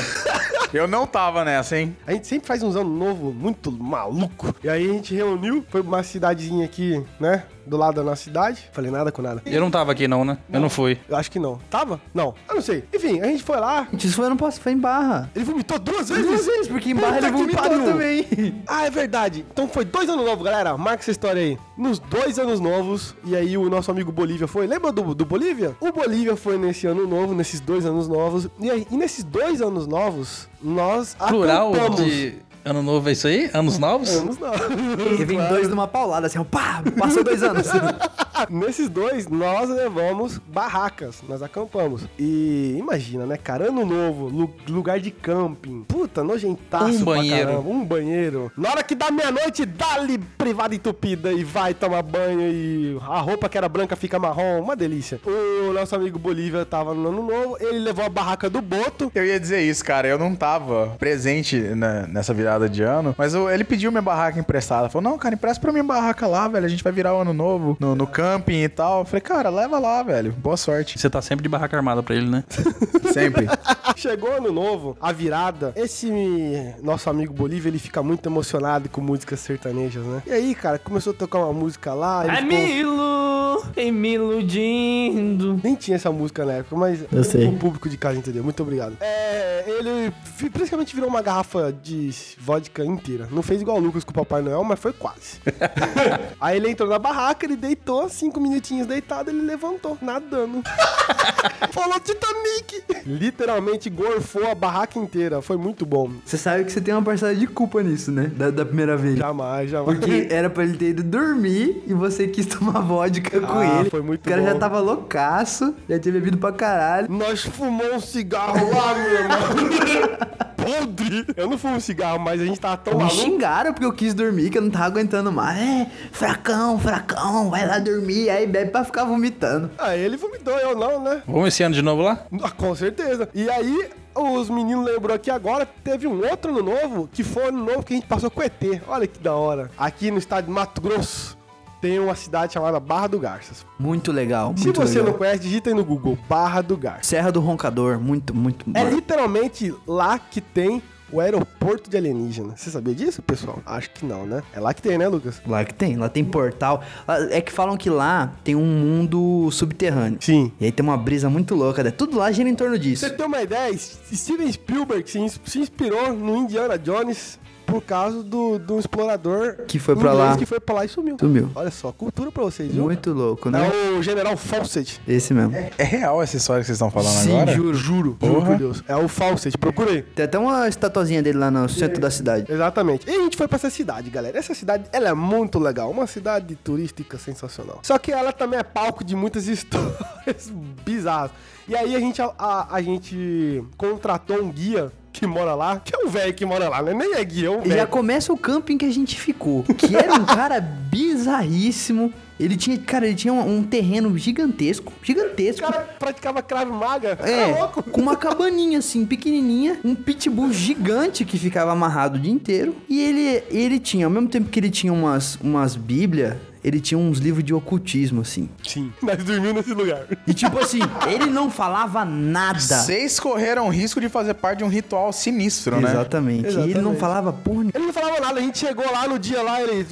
Eu não tava nessa, hein? A gente sempre faz uns anos novo muito maluco. E aí a gente reuniu, foi pra uma cidadezinha aqui, né? Do lado da nossa cidade. Falei nada com nada. Eu não tava aqui não, né? Eu não fui. Eu acho que não. Tava? Não. Eu não sei. Enfim, a gente foi lá. Gente, isso foi ano passado, foi em barra. Ele vomitou duas vezes? Duas vezes, porque em barra Puta ele que me vomitou pariu. também. Ah, é verdade. Então foi dois anos novos, galera. Marca essa história aí. Nos dois anos novos, e aí o nosso amigo Bolívia foi. Lembra do, do Bolívia? O Bolívia foi nesse ano novo, nesses dois anos novos. E aí, e nesses dois anos novos, nós Plural acampamos. de ano novo é isso aí? Anos novos? Anos novos. Porque vem dois numa paulada, assim, ó, pá, passou dois anos. Nesses dois, nós levamos barracas, nós acampamos. E imagina, né, cara? Ano novo, lu- lugar de camping. Puta, nojentaço Um pra banheiro. caramba, Um banheiro. Na hora que dá meia-noite, dá-lhe privada entupida e vai tomar banho e a roupa que era branca fica marrom. Uma delícia. O nosso amigo Bolívia tava no ano novo, ele levou a barraca do Boto. Eu ia dizer isso, cara. Eu não tava presente na- nessa virada de ano, mas eu- ele pediu minha barraca emprestada. Falou: Não, cara, empresta pra minha barraca lá, velho. A gente vai virar o ano novo no, no camping e tal. Eu falei: Cara, leva lá, velho. Boa sorte. Você tá sempre de barraca armada pra ele, né? Sempre. Chegou ano novo, a virada. Esse nosso amigo Bolívia, ele fica muito emocionado com músicas sertanejas, né? E aí, cara, começou a tocar uma música lá. ele É ficou- Milo, em me iludindo. Nem tinha essa música na época, mas Eu sei. o público de casa entendeu. Muito obrigado. É, ele praticamente virou uma garrafa de vodka inteira. Não fez igual o Lucas com o Papai Noel, mas foi quase. Aí ele entrou na barraca, ele deitou, cinco minutinhos deitado, ele levantou, nadando. Falou Titanic! Literalmente gorfou a barraca inteira. Foi muito bom. Você sabe que você tem uma parcela de culpa nisso, né? Da, da primeira vez. Jamais, jamais. Porque era pra ele ter ido dormir e você quis tomar vodka com Ah, ele. foi muito O cara bom. já tava loucaço, já tinha bebido pra caralho. Nós fumou um cigarro lá, meu irmão. Podre! Eu não fumo cigarro, mas a gente tava tão Me maluco. xingaram porque eu quis dormir, que eu não tava aguentando mais. É, fracão, fracão, vai lá dormir. Aí bebe pra ficar vomitando. Ah, ele vomitou, eu não, né? Vamos esse ano de novo lá? Ah, com certeza. E aí, os meninos lembrou aqui agora, teve um outro ano novo, que foi ano novo que a gente passou com o ET. Olha que da hora. Aqui no estado de Mato Grosso, tem uma cidade chamada Barra do Garças. Muito legal, Se muito você legal. não conhece, digita aí no Google, Barra do Garças. Serra do Roncador, muito, muito É bom. literalmente lá que tem o aeroporto de alienígena. Você sabia disso, pessoal? Acho que não, né? É lá que tem, né, Lucas? Lá que tem, lá tem portal. Lá- É que falam que lá tem um mundo subterrâneo. Sim. E aí tem uma brisa muito louca, né? Tudo lá gira em torno disso. Você tem uma ideia? Steven Spielberg se inspirou no Indiana Jones por causa do, do explorador Que foi pra inglês lá. que foi pra lá e sumiu. Sumiu. Olha só, cultura pra vocês, viu? Muito louco, né? É o General Fawcett. Esse mesmo. É real essa história que vocês estão falando Sim, agora? Juro, juro, juro por Deus. É o Fawcett, procurei. Tem até uma estatuazinha dele lá no centro da cidade. Exatamente. E a gente foi pra essa cidade, galera. Essa cidade, ela é muito legal. Uma cidade turística sensacional. Só que ela também é palco de muitas histórias bizarras. E aí a gente, a, a- a gente contratou um guia que mora lá, que é um velho que mora lá, né? Nem é guia, é um já começa o camping que a gente ficou. Que era um cara bizarríssimo. Ele tinha, cara, ele tinha um, um terreno gigantesco. O Gigantesco. cara praticava cravo maga. É, É louco. com uma cabaninha assim, pequenininha, um pitbull gigante que ficava amarrado o dia inteiro. E ele, ele tinha, ao mesmo tempo que ele tinha umas, umas bíblias, ele tinha uns livros de ocultismo, assim. Sim, nós dormimos nesse lugar. E tipo assim, ele não falava nada. Vocês correram o risco de fazer parte de um ritual sinistro, né? Exatamente. E ele não Exatamente. falava porra. Ele não falava nada, a gente chegou lá no dia lá, ele...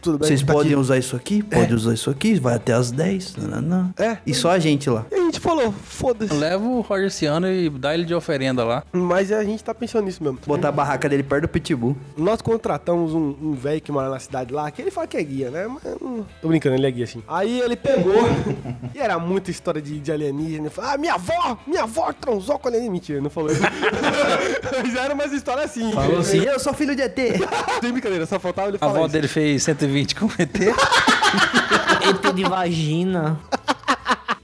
Tudo bem, Vocês tá podem aqui. usar isso aqui? Pode usar isso aqui, vai até as 10. Nananã. É. E só a gente lá. E a gente falou, foda-se. Leva o Roger Ciano e dá ele de oferenda lá. Mas a gente tá pensando nisso mesmo. Botar a barraca dele perto do pitbull. Nós contratamos um um velho que mora na cidade lá, que ele fala que é guia, né? Mas, hum, tô brincando, ele é guia assim. Aí ele pegou, e era muita história de, de alienígena. Ele falou, ah, minha avó, minha avó transou com alienígena. Mentira, não falou isso. Mas era umas histórias assim. Falou assim, eu sou filho de ET. Tem brincadeira, só faltava ele A falar avó isso. dele fez 120 com ET. ET de vagina.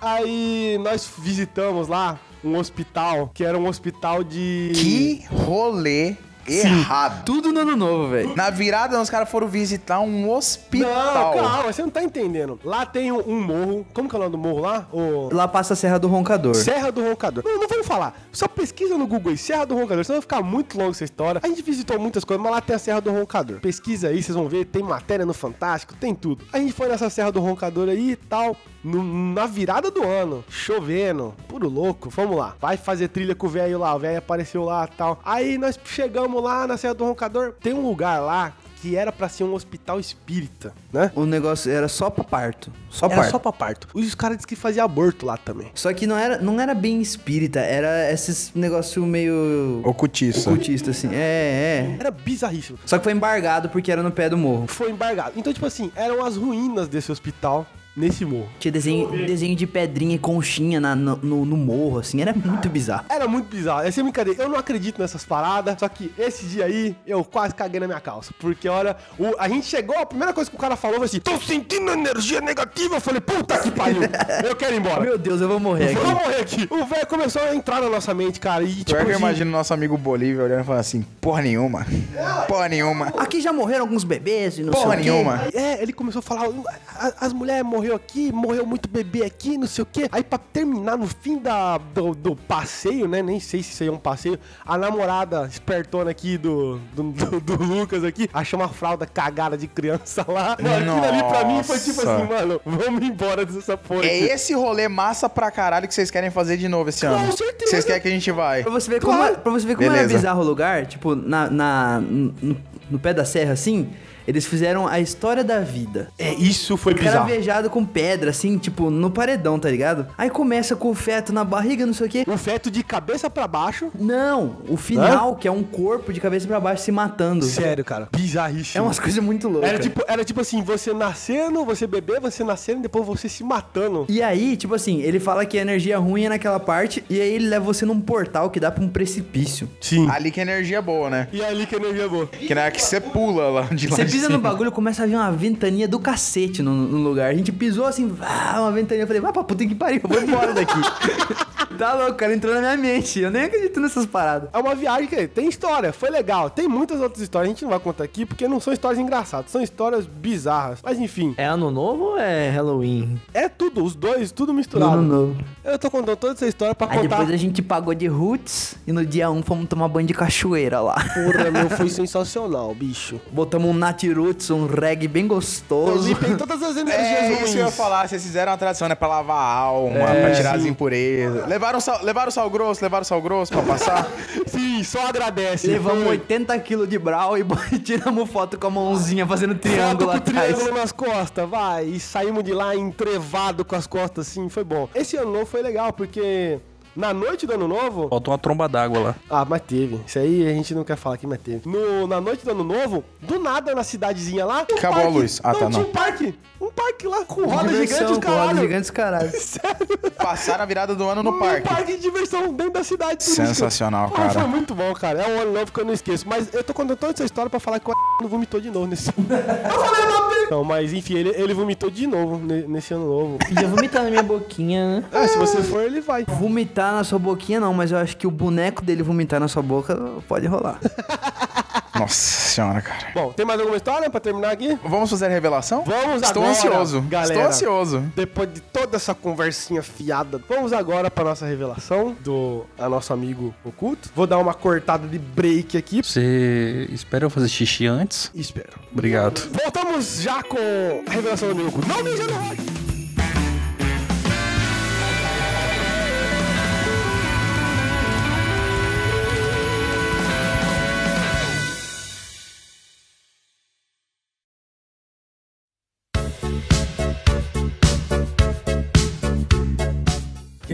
Aí nós visitamos lá um hospital, que era um hospital de... Que rolê errado. Tudo no ano novo, velho. Na virada, os caras foram visitar um hospital. Não, calma, você não tá entendendo. Lá tem um, um morro, como que é o nome do morro lá? O... Lá passa a Serra do Roncador. Serra do Roncador. Não, não vamos falar. Só pesquisa no Google aí, Serra do Roncador. Senão vai ficar muito longo essa história. A gente visitou muitas coisas, mas lá tem a Serra do Roncador. Pesquisa aí, vocês vão ver. Tem matéria no Fantástico, tem tudo. A gente foi nessa Serra do Roncador aí e tal. no- na virada do ano, chovendo, puro louco, vamos lá. Vai fazer trilha com o velho lá, o velho apareceu lá e tal. Aí nós chegamos lá na Serra do Roncador, tem um lugar lá que era pra ser um hospital espírita, né? O negócio era só pra parto. Só Era parto. só pra parto. E os caras disseram que fazia aborto lá também. Só que não era, não era bem espírita, era esses negócio meio Ocultista. ocultista, assim. É, é. Era bizarríssimo. Só que foi embargado porque era no pé do morro. Foi embargado. Então, tipo assim, eram as ruínas desse hospital nesse morro. Tinha desenho, desenho de pedrinha e conchinha na- no, no- no morro, assim. Era muito bizarro. Era muito bizarro. Essa é brincadeira. Eu não acredito nessas paradas. Só que esse dia aí, eu quase caguei na minha calça. Porque, olha, o- a gente chegou, a primeira coisa que o cara falou foi assim: tô sentindo energia negativa. Eu falei, puta que pariu. Eu quero ir embora. Meu Deus, eu vou morrer Vou aqui. morrer aqui. O velho começou a entrar na nossa mente, cara. E, tipo, Pior que eu assim, imagino nosso amigo Bolívia olhando e falando assim, porra nenhuma. Porra nenhuma. Aqui já morreram alguns bebês e não Porra sei o quê. nenhuma. É, ele começou a falar, "A- as mulheres morreu aqui, morreu muito bebê aqui, não sei o quê. Aí pra terminar no fim da, do, do passeio, né, nem sei se isso aí é um passeio, a namorada espertona aqui do, do, do- do Lucas aqui, achou uma fralda cagada de criança lá. Mano, aquilo ali pra mim foi tipo assim, mano, vamos embora dessa porra. É aqui. esse rolê massa pra caralho que vocês querem fazer de novo esse ano. certeza. Vocês querem que a gente vai? Pra você ver como, é, pra você ver como Beleza. bizarro o lugar, tipo, na, na- no, no pé da serra, assim, eles fizeram a história da vida. É, isso foi bizarro. Caravejado com pedra, assim, tipo, no paredão, tá ligado? Aí começa com o feto na barriga, não sei o quê. O feto de cabeça pra baixo. Não, o final, que é um corpo de cabeça pra baixo se matando. Sério, cara. Bizarríssimo. É umas coisas muito loucas. Era tipo, era tipo assim, você nascendo, você beber, você nascendo e depois você se matando. E aí, tipo assim, ele fala que a energia ruim é naquela parte, e aí ele leva você num portal que dá pra um precipício. Sim. Ali que a energia é boa, né? E é ali que a energia é boa. Que na hora que você pula lá de lá Você pisa no bagulho, começa a vir uma ventania do cacete no, no lugar. A gente pisou assim, vá, uma ventania. Eu falei, vai pra puta que pariu, eu vou embora daqui. tá louco, cara, entrou na minha mente. Eu nem acredito nessas paradas. É uma viagem que tem história, foi legal. Tem muitas outras histórias, a gente não vai contar aqui porque não são histórias engraçadas, são histórias bizarras. Mas enfim, É ano novo ou é Halloween? é tudo, os dois, tudo misturado. ano novo. Eu tô contando toda essa história pra Aí contar. depois a gente pagou de roots e no dia 1 fomos tomar banho de cachoeira lá. Porra, meu, foi sensacional, bicho. Botamos um Nat Roots, um reggae bem Eu gostoso. limpei todas as energias É ruins. isso eu ia falar, vocês fizeram uma tradição, né? Pra lavar a alma, pra tirar as sim. impurezas. Levaram sal, levaram sal grosso, levaram sal grosso pra passar. Sim, só agradece. Levamos Foi. 80 quilos de brau e tiramos foto com a mãozinha fazendo triângulo Foto com atrás. triângulo nas costas, vai. E saímos de lá entrevado com as costas, assim, foi bom. Esse ano novo foi legal, porque na noite do ano novo. Faltou uma tromba d'água lá. Ah, mas teve. Isso aí a gente não quer falar aqui, mas teve. No, na noite do ano novo, do nada na cidadezinha lá. tinha um Acabou a parque. luz. Ah, tá, tinha não. um parque. Um parque lá com roda gigante, Diversão, os com roda caralho. gigantes, caralho. Sério. Passaram a virada do ano no Um parque. parque de diversão dentro da cidade. Sensacional, Pô, cara. Foi muito bom, cara. É um ano novo que eu não esqueço. Mas eu tô contando toda essa história pra falar que o não vomitou de novo nesse ano. eu falei nome Não, mas enfim, ele, ele vomitou de novo ne- nesse ano novo. Podia vomitar na minha boquinha, né? É, se você for, ele vai. Vomitar na sua boquinha não, mas eu acho que o boneco dele vomitar na sua boca pode rolar. Nossa senhora, cara. Bom, tem mais alguma história pra terminar aqui? Vamos fazer a revelação? Vamos Estou agora, ansioso. galera. Estou ansioso. Depois de toda essa conversinha fiada, vamos agora pra nossa revelação do a nosso amigo oculto. Vou dar uma cortada de break aqui. Você espera eu fazer xixi antes? Espero. Obrigado. Voltamos já com a revelação do amigo oculto. Não mija no rock!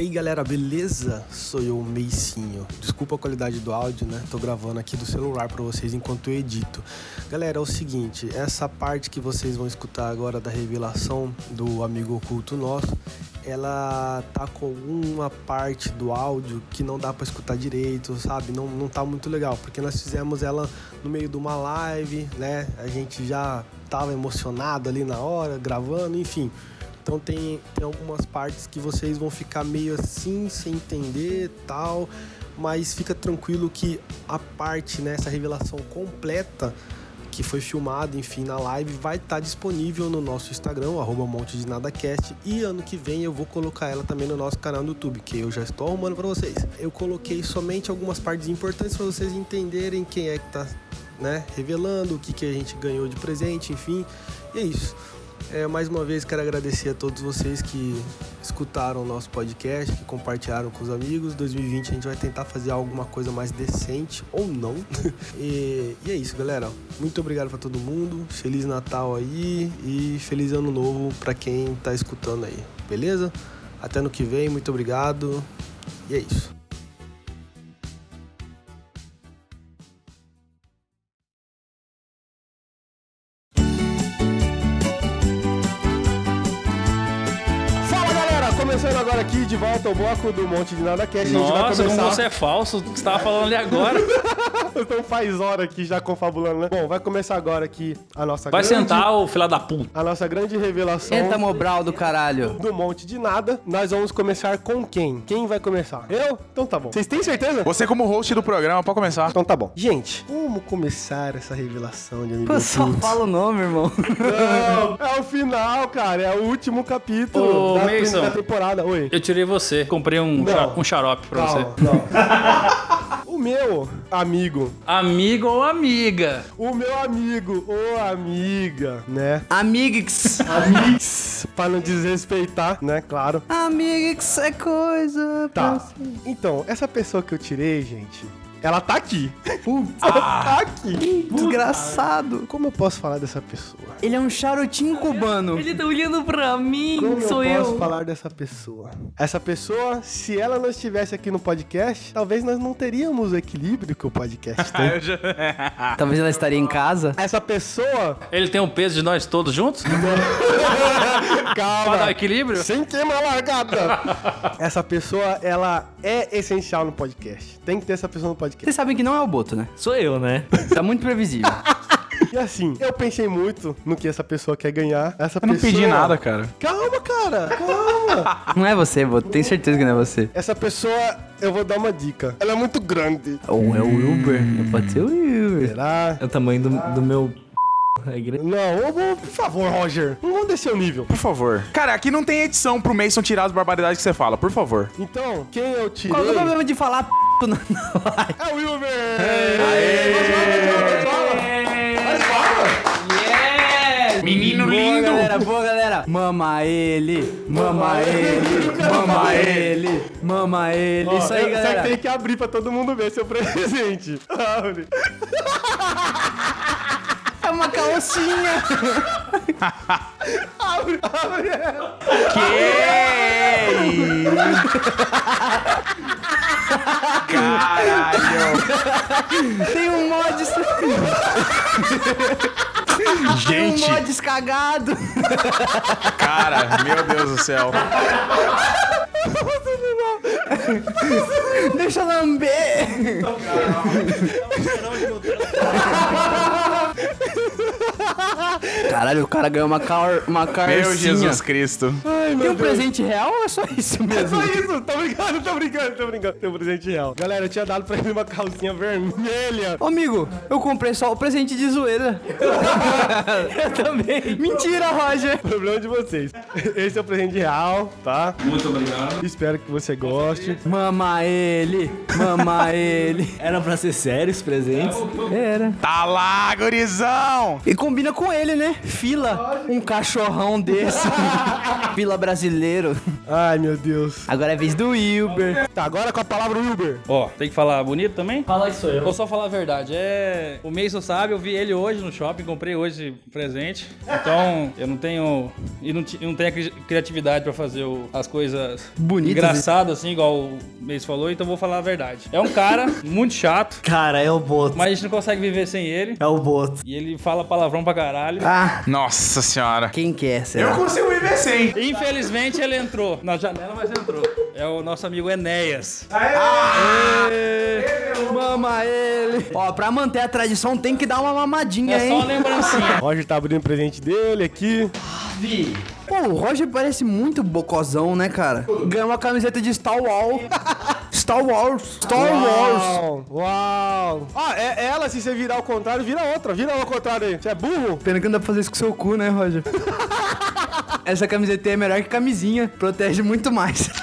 E aí galera, beleza? Sou eu, Meicinho. Desculpa a qualidade do áudio, né? Tô gravando aqui do celular pra vocês enquanto eu edito. Galera, é o seguinte, essa parte que vocês vão escutar agora da revelação do amigo oculto nosso, ela tá com uma parte do áudio que não dá pra escutar direito, sabe? Não, não tá muito legal, porque nós fizemos ela no meio de uma live, né? A gente já tava emocionado ali na hora, gravando, enfim. Então tem, tem algumas partes que vocês vão ficar meio assim, sem entender tal. Mas fica tranquilo que a parte, né, essa revelação completa que foi filmada, enfim, na live, vai estar disponível no nosso Instagram, arroba Monte de NadaCast. E ano que vem eu vou colocar ela também no nosso canal no YouTube, que eu já estou arrumando para vocês. Eu coloquei somente algumas partes importantes para vocês entenderem quem é que tá, né, revelando, o que, que a gente ganhou de presente, enfim. E é isso. É, mais uma vez quero agradecer a todos vocês que escutaram o nosso podcast, que compartilharam com os amigos. 2020 a gente vai tentar fazer alguma coisa mais decente ou não. e, e é isso, galera. Muito obrigado para todo mundo. Feliz Natal aí e feliz Ano Novo para quem tá escutando aí. Beleza? Até ano que vem. Muito obrigado. E é isso. Ao bloco do Monte de Nada Cast. A gente vai Nossa, como começar... você é falso. O que você tava falando ali agora? então faz hora aqui já confabulando, né? Bom, vai começar agora aqui a nossa Vai grande... sentar, ô filho da puta. A nossa grande revelação Senta Mobral do caralho. do Monte de Nada. Nós vamos começar com quem? Quem vai começar? Eu? Então tá bom. Vocês têm certeza? Você como host do programa, pode começar. Então tá bom. Gente, como começar essa revelação de amigo Pô, só fala o nome, irmão. Não, é o final, cara. É o último capítulo Ô, da, Mason. da temporada. Oi. Eu tirei você. Comprei um, um xarope pra Calma, você. não. o meu amigo, Amigo ou amiga? o meu amigo ou amiga, né? Amigos. Amigos, pra não desrespeitar, né? Claro. Amigos é coisa. pra Tá. Então, essa pessoa que eu tirei, gente, ela tá aqui. ela tá aqui. Desgraçado. Como eu posso falar dessa pessoa? Ele é um charutinho cubano. Ele tá olhando pra mim, Como sou eu posso eu. falar dessa pessoa? Essa pessoa, se ela não estivesse aqui no podcast, talvez nós não teríamos o equilíbrio que o podcast tem. Talvez ela estaria em casa. Essa pessoa, Ele tem o peso de nós todos juntos? pra dar calma, equilíbrio? sem queimar a largada. Essa pessoa, ela é essencial no podcast. Tem que ter essa pessoa no podcast. Vocês sabem que não é o Boto, né? Sou eu, né? Tá muito previsível. E assim, eu pensei muito no que essa pessoa quer ganhar. Essa Eu não pessoa... pedi nada, cara. Calma, cara, calma. Não é você, Boto. Tenho certeza que não é você. Essa pessoa, eu vou dar uma dica. Ela é muito grande. Ou é o Wilber. Pode ser o Wilber. Será? É o tamanho do, do meu... É grande. Não, vou- por favor, Roger. Não vamos descer o nível. Por favor. Cara, aqui não tem edição pro Mason tirar as barbaridades que você fala, por favor. Então, quem eu tirei... Qual é o problema de falar p live? É o Wilber! Aê! Mama ele, mama ele, mama ele, mama ele. Isso aí, Ó, eu- Só que galera. tem que abrir pra todo mundo ver seu presente. Abre. É uma calcinha. Abre, abre ela. Tem um mod. Tem um mod escagado. Cara, meu Deus do céu. Deixa eu lamber. Caralho, o cara ganhou uma, car uma carcinha. Meu Jesus Cristo. Ai, Tem meu um Deus. presente real ou é só isso É mesmo? só isso, tô brincando, tô brincando, tô brincando. Tem um presente real. Galera, eu tinha dado pra ele uma calcinha vermelha. Ô, amigo, eu comprei só o presente de zoeira. eu também. Mentira, Roger. Problema de vocês. Esse é o presente real, tá? Muito obrigado. Espero que você goste. Mama ele, mama ele. Era pra ser sério os presentes? Era. Tá lá, gurizão! E combina com ele, né? Fila, um cachorrão desse. Fila brasileiro. Ai, meu Deus. Agora é vez do Wilber. Tá, agora com a palavra Uber. Ó, tem que falar bonito também? Fala sou eu. Vou só falar a verdade. É. O Mason sabe, eu vi ele hoje no shopping, comprei hoje presente. Então, eu não tenho. E não, não tenho a cri- criatividade pra fazer o- as coisas Bonitas, engraçadas, assim, igual o Mason falou, então vou falar a verdade. É um cara muito chato, Cara, é o Boto. mas a gente não consegue viver sem ele. É o Boto. E ele fala palavrão pra caralho. Ah, Nossa senhora. quem quer, será? Eu consigo viver sem. Infelizmente ele entrou na janela, mas entrou. É o nosso amigo Enéas. Mama ele. Ó, pra manter a tradição tem que dar uma mamadinha, É só uma hein? lembrancinha. Roger tá abrindo o presente dele aqui. Pô, o Roger parece muito bocozão, né, cara? Ganhou uma camiseta de Star Wars. Star Wars. Star Wars. Uau! Uau! Ah, é ela, se você virar ao contrário, vira outra. Vira ao contrário aí. Você é burro? Pena que não dá pra fazer isso com seu cu, né, Roger? Essa camiseta é melhor que camisinha. Protege muito mais.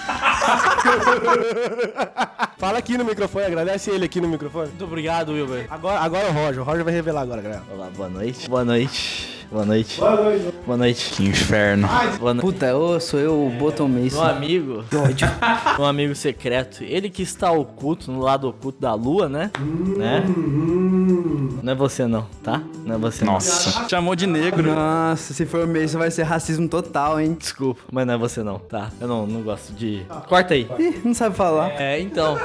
Fala aqui no microfone, agradece ele aqui no microfone. Muito obrigado, Wilber. Agora, agora é o Roger. O Roger vai revelar agora, galera. Olá, boa noite. Boa noite. Boa noite. Boa noite. Boa noite. Que inferno. Boa noite. Puta, eu sou eu, o Bottom Meu Mason. amigo, um amigo secreto, ele que está oculto, no lado oculto da lua, né? Né? Não é você não, tá? Não é você Nossa. Chamou de negro. Nossa, se for o Mason vai ser racismo total, hein? não. Desculpa, mas não é você não, tá? Eu não, não gosto de... Corta aí. Ih, não sabe falar. É, então,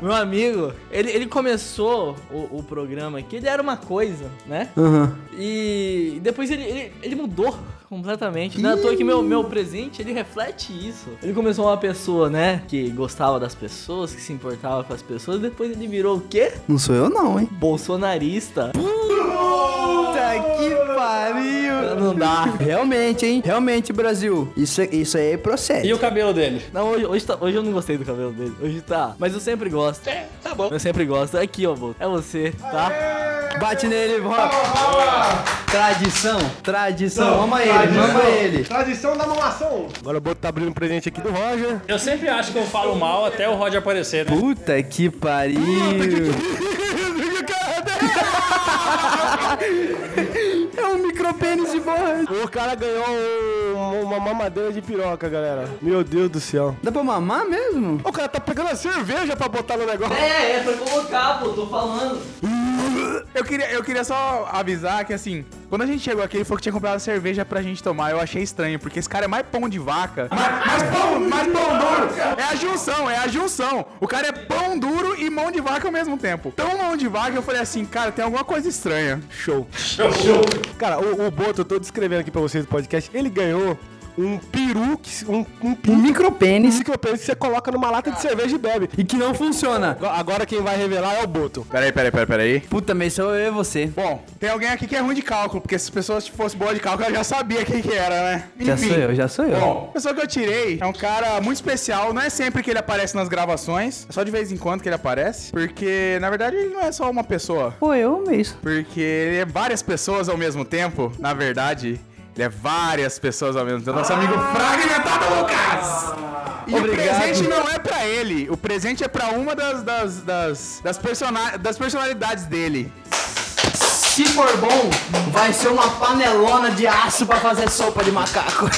meu amigo, ele, ele começou o, o programa aqui, ele era uma coisa, né? Aham. E depois ele, ele, ele mudou completamente. Não é à toa que meu, meu presente, ele reflete isso. Ele começou uma pessoa, né? Que gostava das pessoas, que se importava com as pessoas. Depois ele virou o quê? Não sou eu não, hein? Bolsonarista. Puta que pariu. Não dá. Realmente, hein? Realmente, Brasil. Isso, isso aí procede. E o cabelo dele? Não, hoje, hoje, tá- hoje eu não gostei do cabelo dele. Hoje tá. Mas eu sempre gosto. É, tá bom. Eu sempre gosto. Aqui, ó, Boto. É você, tá? Bate nele, rock. Tradição, tradição. Mama ele, mama ele. Tradição da mamação. Agora o Boto tá abrindo um presente aqui do Roger. Eu sempre acho que eu falo mal até o Roger aparecer, né? Puta que pariu. É um micropênis de borracha. o cara ganhou um- uma mamadeira de piroca, galera. Meu Deus do céu. Dá pra mamar mesmo? O cara tá pegando a cerveja pra botar no negócio. É, é pra colocar, pô, tô falando. Eu queria, eu queria só avisar que assim, quando a gente chegou aqui, ele falou que tinha comprado cerveja pra gente tomar. Eu achei estranho, porque esse cara é mais pão de vaca. Mais, mais pão, mais pão duro. É a junção, é a junção. O cara é pão duro e mão de vaca ao mesmo tempo. Tão mão de vaca, eu falei assim, cara, tem alguma coisa estranha. Show. Cara, o, o Boto, eu tô descrevendo aqui pra vocês no podcast, ele ganhou um peru, que- um, um, Um peru, um micropênis micropênis que você coloca numa lata de cerveja e bebe. e que não funciona. Agora- quem vai revelar é o Boto. Peraí, peraí, peraí, peraí. Puta, mas sou eu e você. Bom, tem alguém aqui que é ruim de cálculo, porque se as pessoas fossem boas de cálculo, eu já sabia quem que era, né? Já sou eu, já sou eu. Bom, a pessoa que eu tirei é um cara muito especial. Não é sempre que ele aparece nas gravações, é só de vez em quando que ele aparece. Porque, na verdade, ele não é só uma pessoa. Pô, eu mesmo. Porque ele é várias pessoas ao mesmo tempo. Na verdade, é várias pessoas ao mesmo tempo. Nosso amigo Fragmentado Lucas! E Obrigado. o presente não é pra ele. O presente é pra uma das, das, das, das, persona- das personalidades dele. Se for bom, vai ser uma panelona de aço pra fazer sopa de macaco.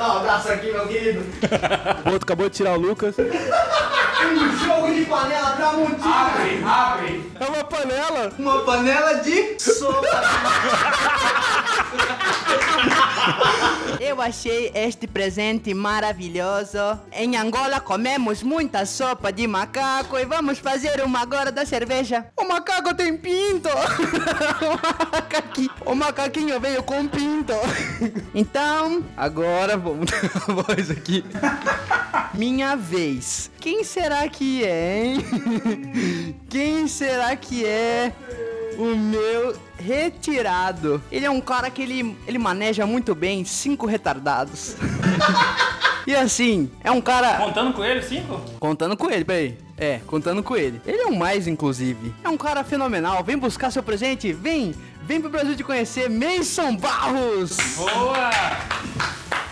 um abraço aqui, meu querido. O outro acabou de tirar o Lucas. Um jogo de panela Tramontina. Abre, abre. É uma panela. Uma panela de sopa. Achei este presente maravilhoso. Em Angola comemos muita sopa de macaco e vamos fazer uma agora da cerveja. O macaco tem pinto. o, macaquinho, o macaquinho veio com pinto. Então, agora vamos dar a voz aqui. Minha vez. Quem será que é, hein? Quem será que é o meu retirado? Ele é um cara que ele, ele maneja muito bem cinco retardados. e assim, é um cara. Contando com ele, cinco? Contando com ele, peraí. É, contando com ele. Ele é um mais, inclusive. É um cara fenomenal. Vem buscar seu presente. Vem, vem pro Brasil te conhecer. Mason Barros. Boa!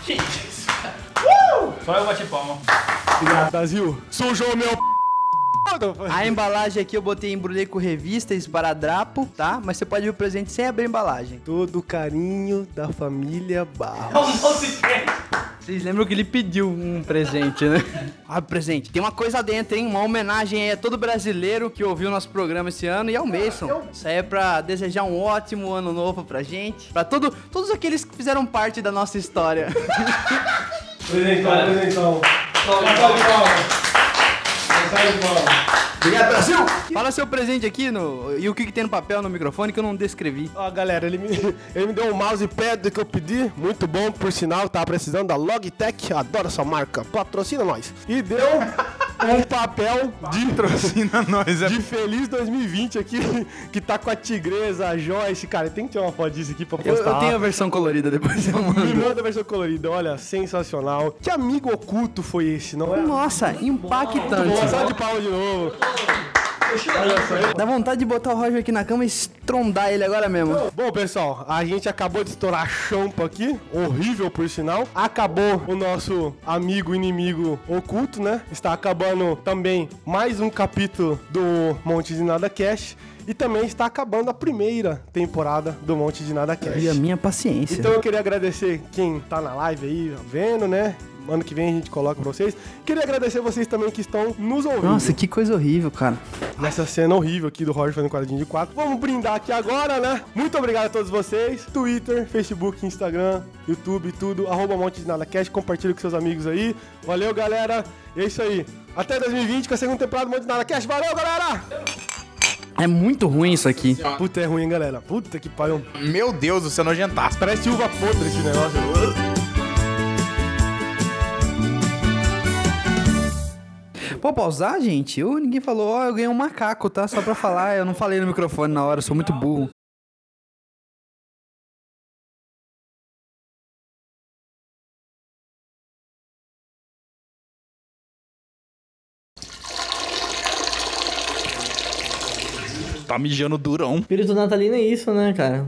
Gente, Só eu bati palma. Brasil, sujou meu p... A embalagem aqui eu botei, embrulhei com revista, esparadrapo, tá? Mas você pode ver o presente sem abrir a embalagem. Todo o carinho da família Barros. Vocês lembram que ele pediu um presente, né? Ah, presente. Tem uma coisa dentro, hein? Uma homenagem aí a todo brasileiro que ouviu nosso programa esse ano e ao Mason. Isso aí é pra desejar um ótimo ano novo pra gente. Pra todo, todos aqueles que fizeram parte da nossa história. Presentão, presentão. Obrigado, Brasil! Fala seu presente aqui no, e o que, que tem no papel no microfone que eu não descrevi. Ó, galera, ele me, ele me deu um mousepad que eu pedi, muito bom, por sinal, tava precisando da Logitech, adoro essa marca, patrocina nós. E deu um papel de, Patrocina nós, é de Feliz 2020 aqui, que tá com a tigresa, a Joyce, cara, tem que ter uma foto disso aqui pra Eu, postar. eu tenho a versão colorida, depois eu Me mando. manda a versão colorida, olha, sensacional. Que amigo oculto foi esse, não é? Nossa, impactante. Só de pau de novo. Dá vontade de botar o Roger aqui na cama e estrondar ele agora mesmo. Bom, pessoal, a gente acabou de estourar champa aqui, horrível por sinal. Acabou o nosso amigo inimigo oculto, né? Está acabando também mais um capítulo do Monte de Nada Cash. E também está acabando a primeira temporada do Monte de Nada Cash. E a minha paciência. Então eu queria agradecer quem tá na live aí, vendo, né? Ano que vem a gente coloca pra vocês. Queria agradecer vocês também que estão nos ouvindo Nossa, que coisa horrível, cara. nessa cena horrível aqui do Roger fazendo quadradinho de quatro. Vamos brindar aqui agora, né? Muito obrigado a todos vocês. Twitter, Facebook, Instagram, YouTube, tudo. Arroba Monte de Nada Cast. Compartilha com seus amigos aí. Valeu, galera. E é isso aí. Até 2020 com a segunda temporada do Monte de Nada Cast. Valeu, galera! É muito ruim isso aqui. Puta, é ruim, hein, galera. Puta que pariu. Meu Deus do céu, nojentaço. Parece uva podre esse negócio. Pô, pausar, gente? Eu, ninguém falou, ó, eu ganhei um macaco, tá? Só pra falar, eu não falei no microfone na hora, eu sou muito burro. Tá mijando durão. Espírito natalino é isso, né, cara?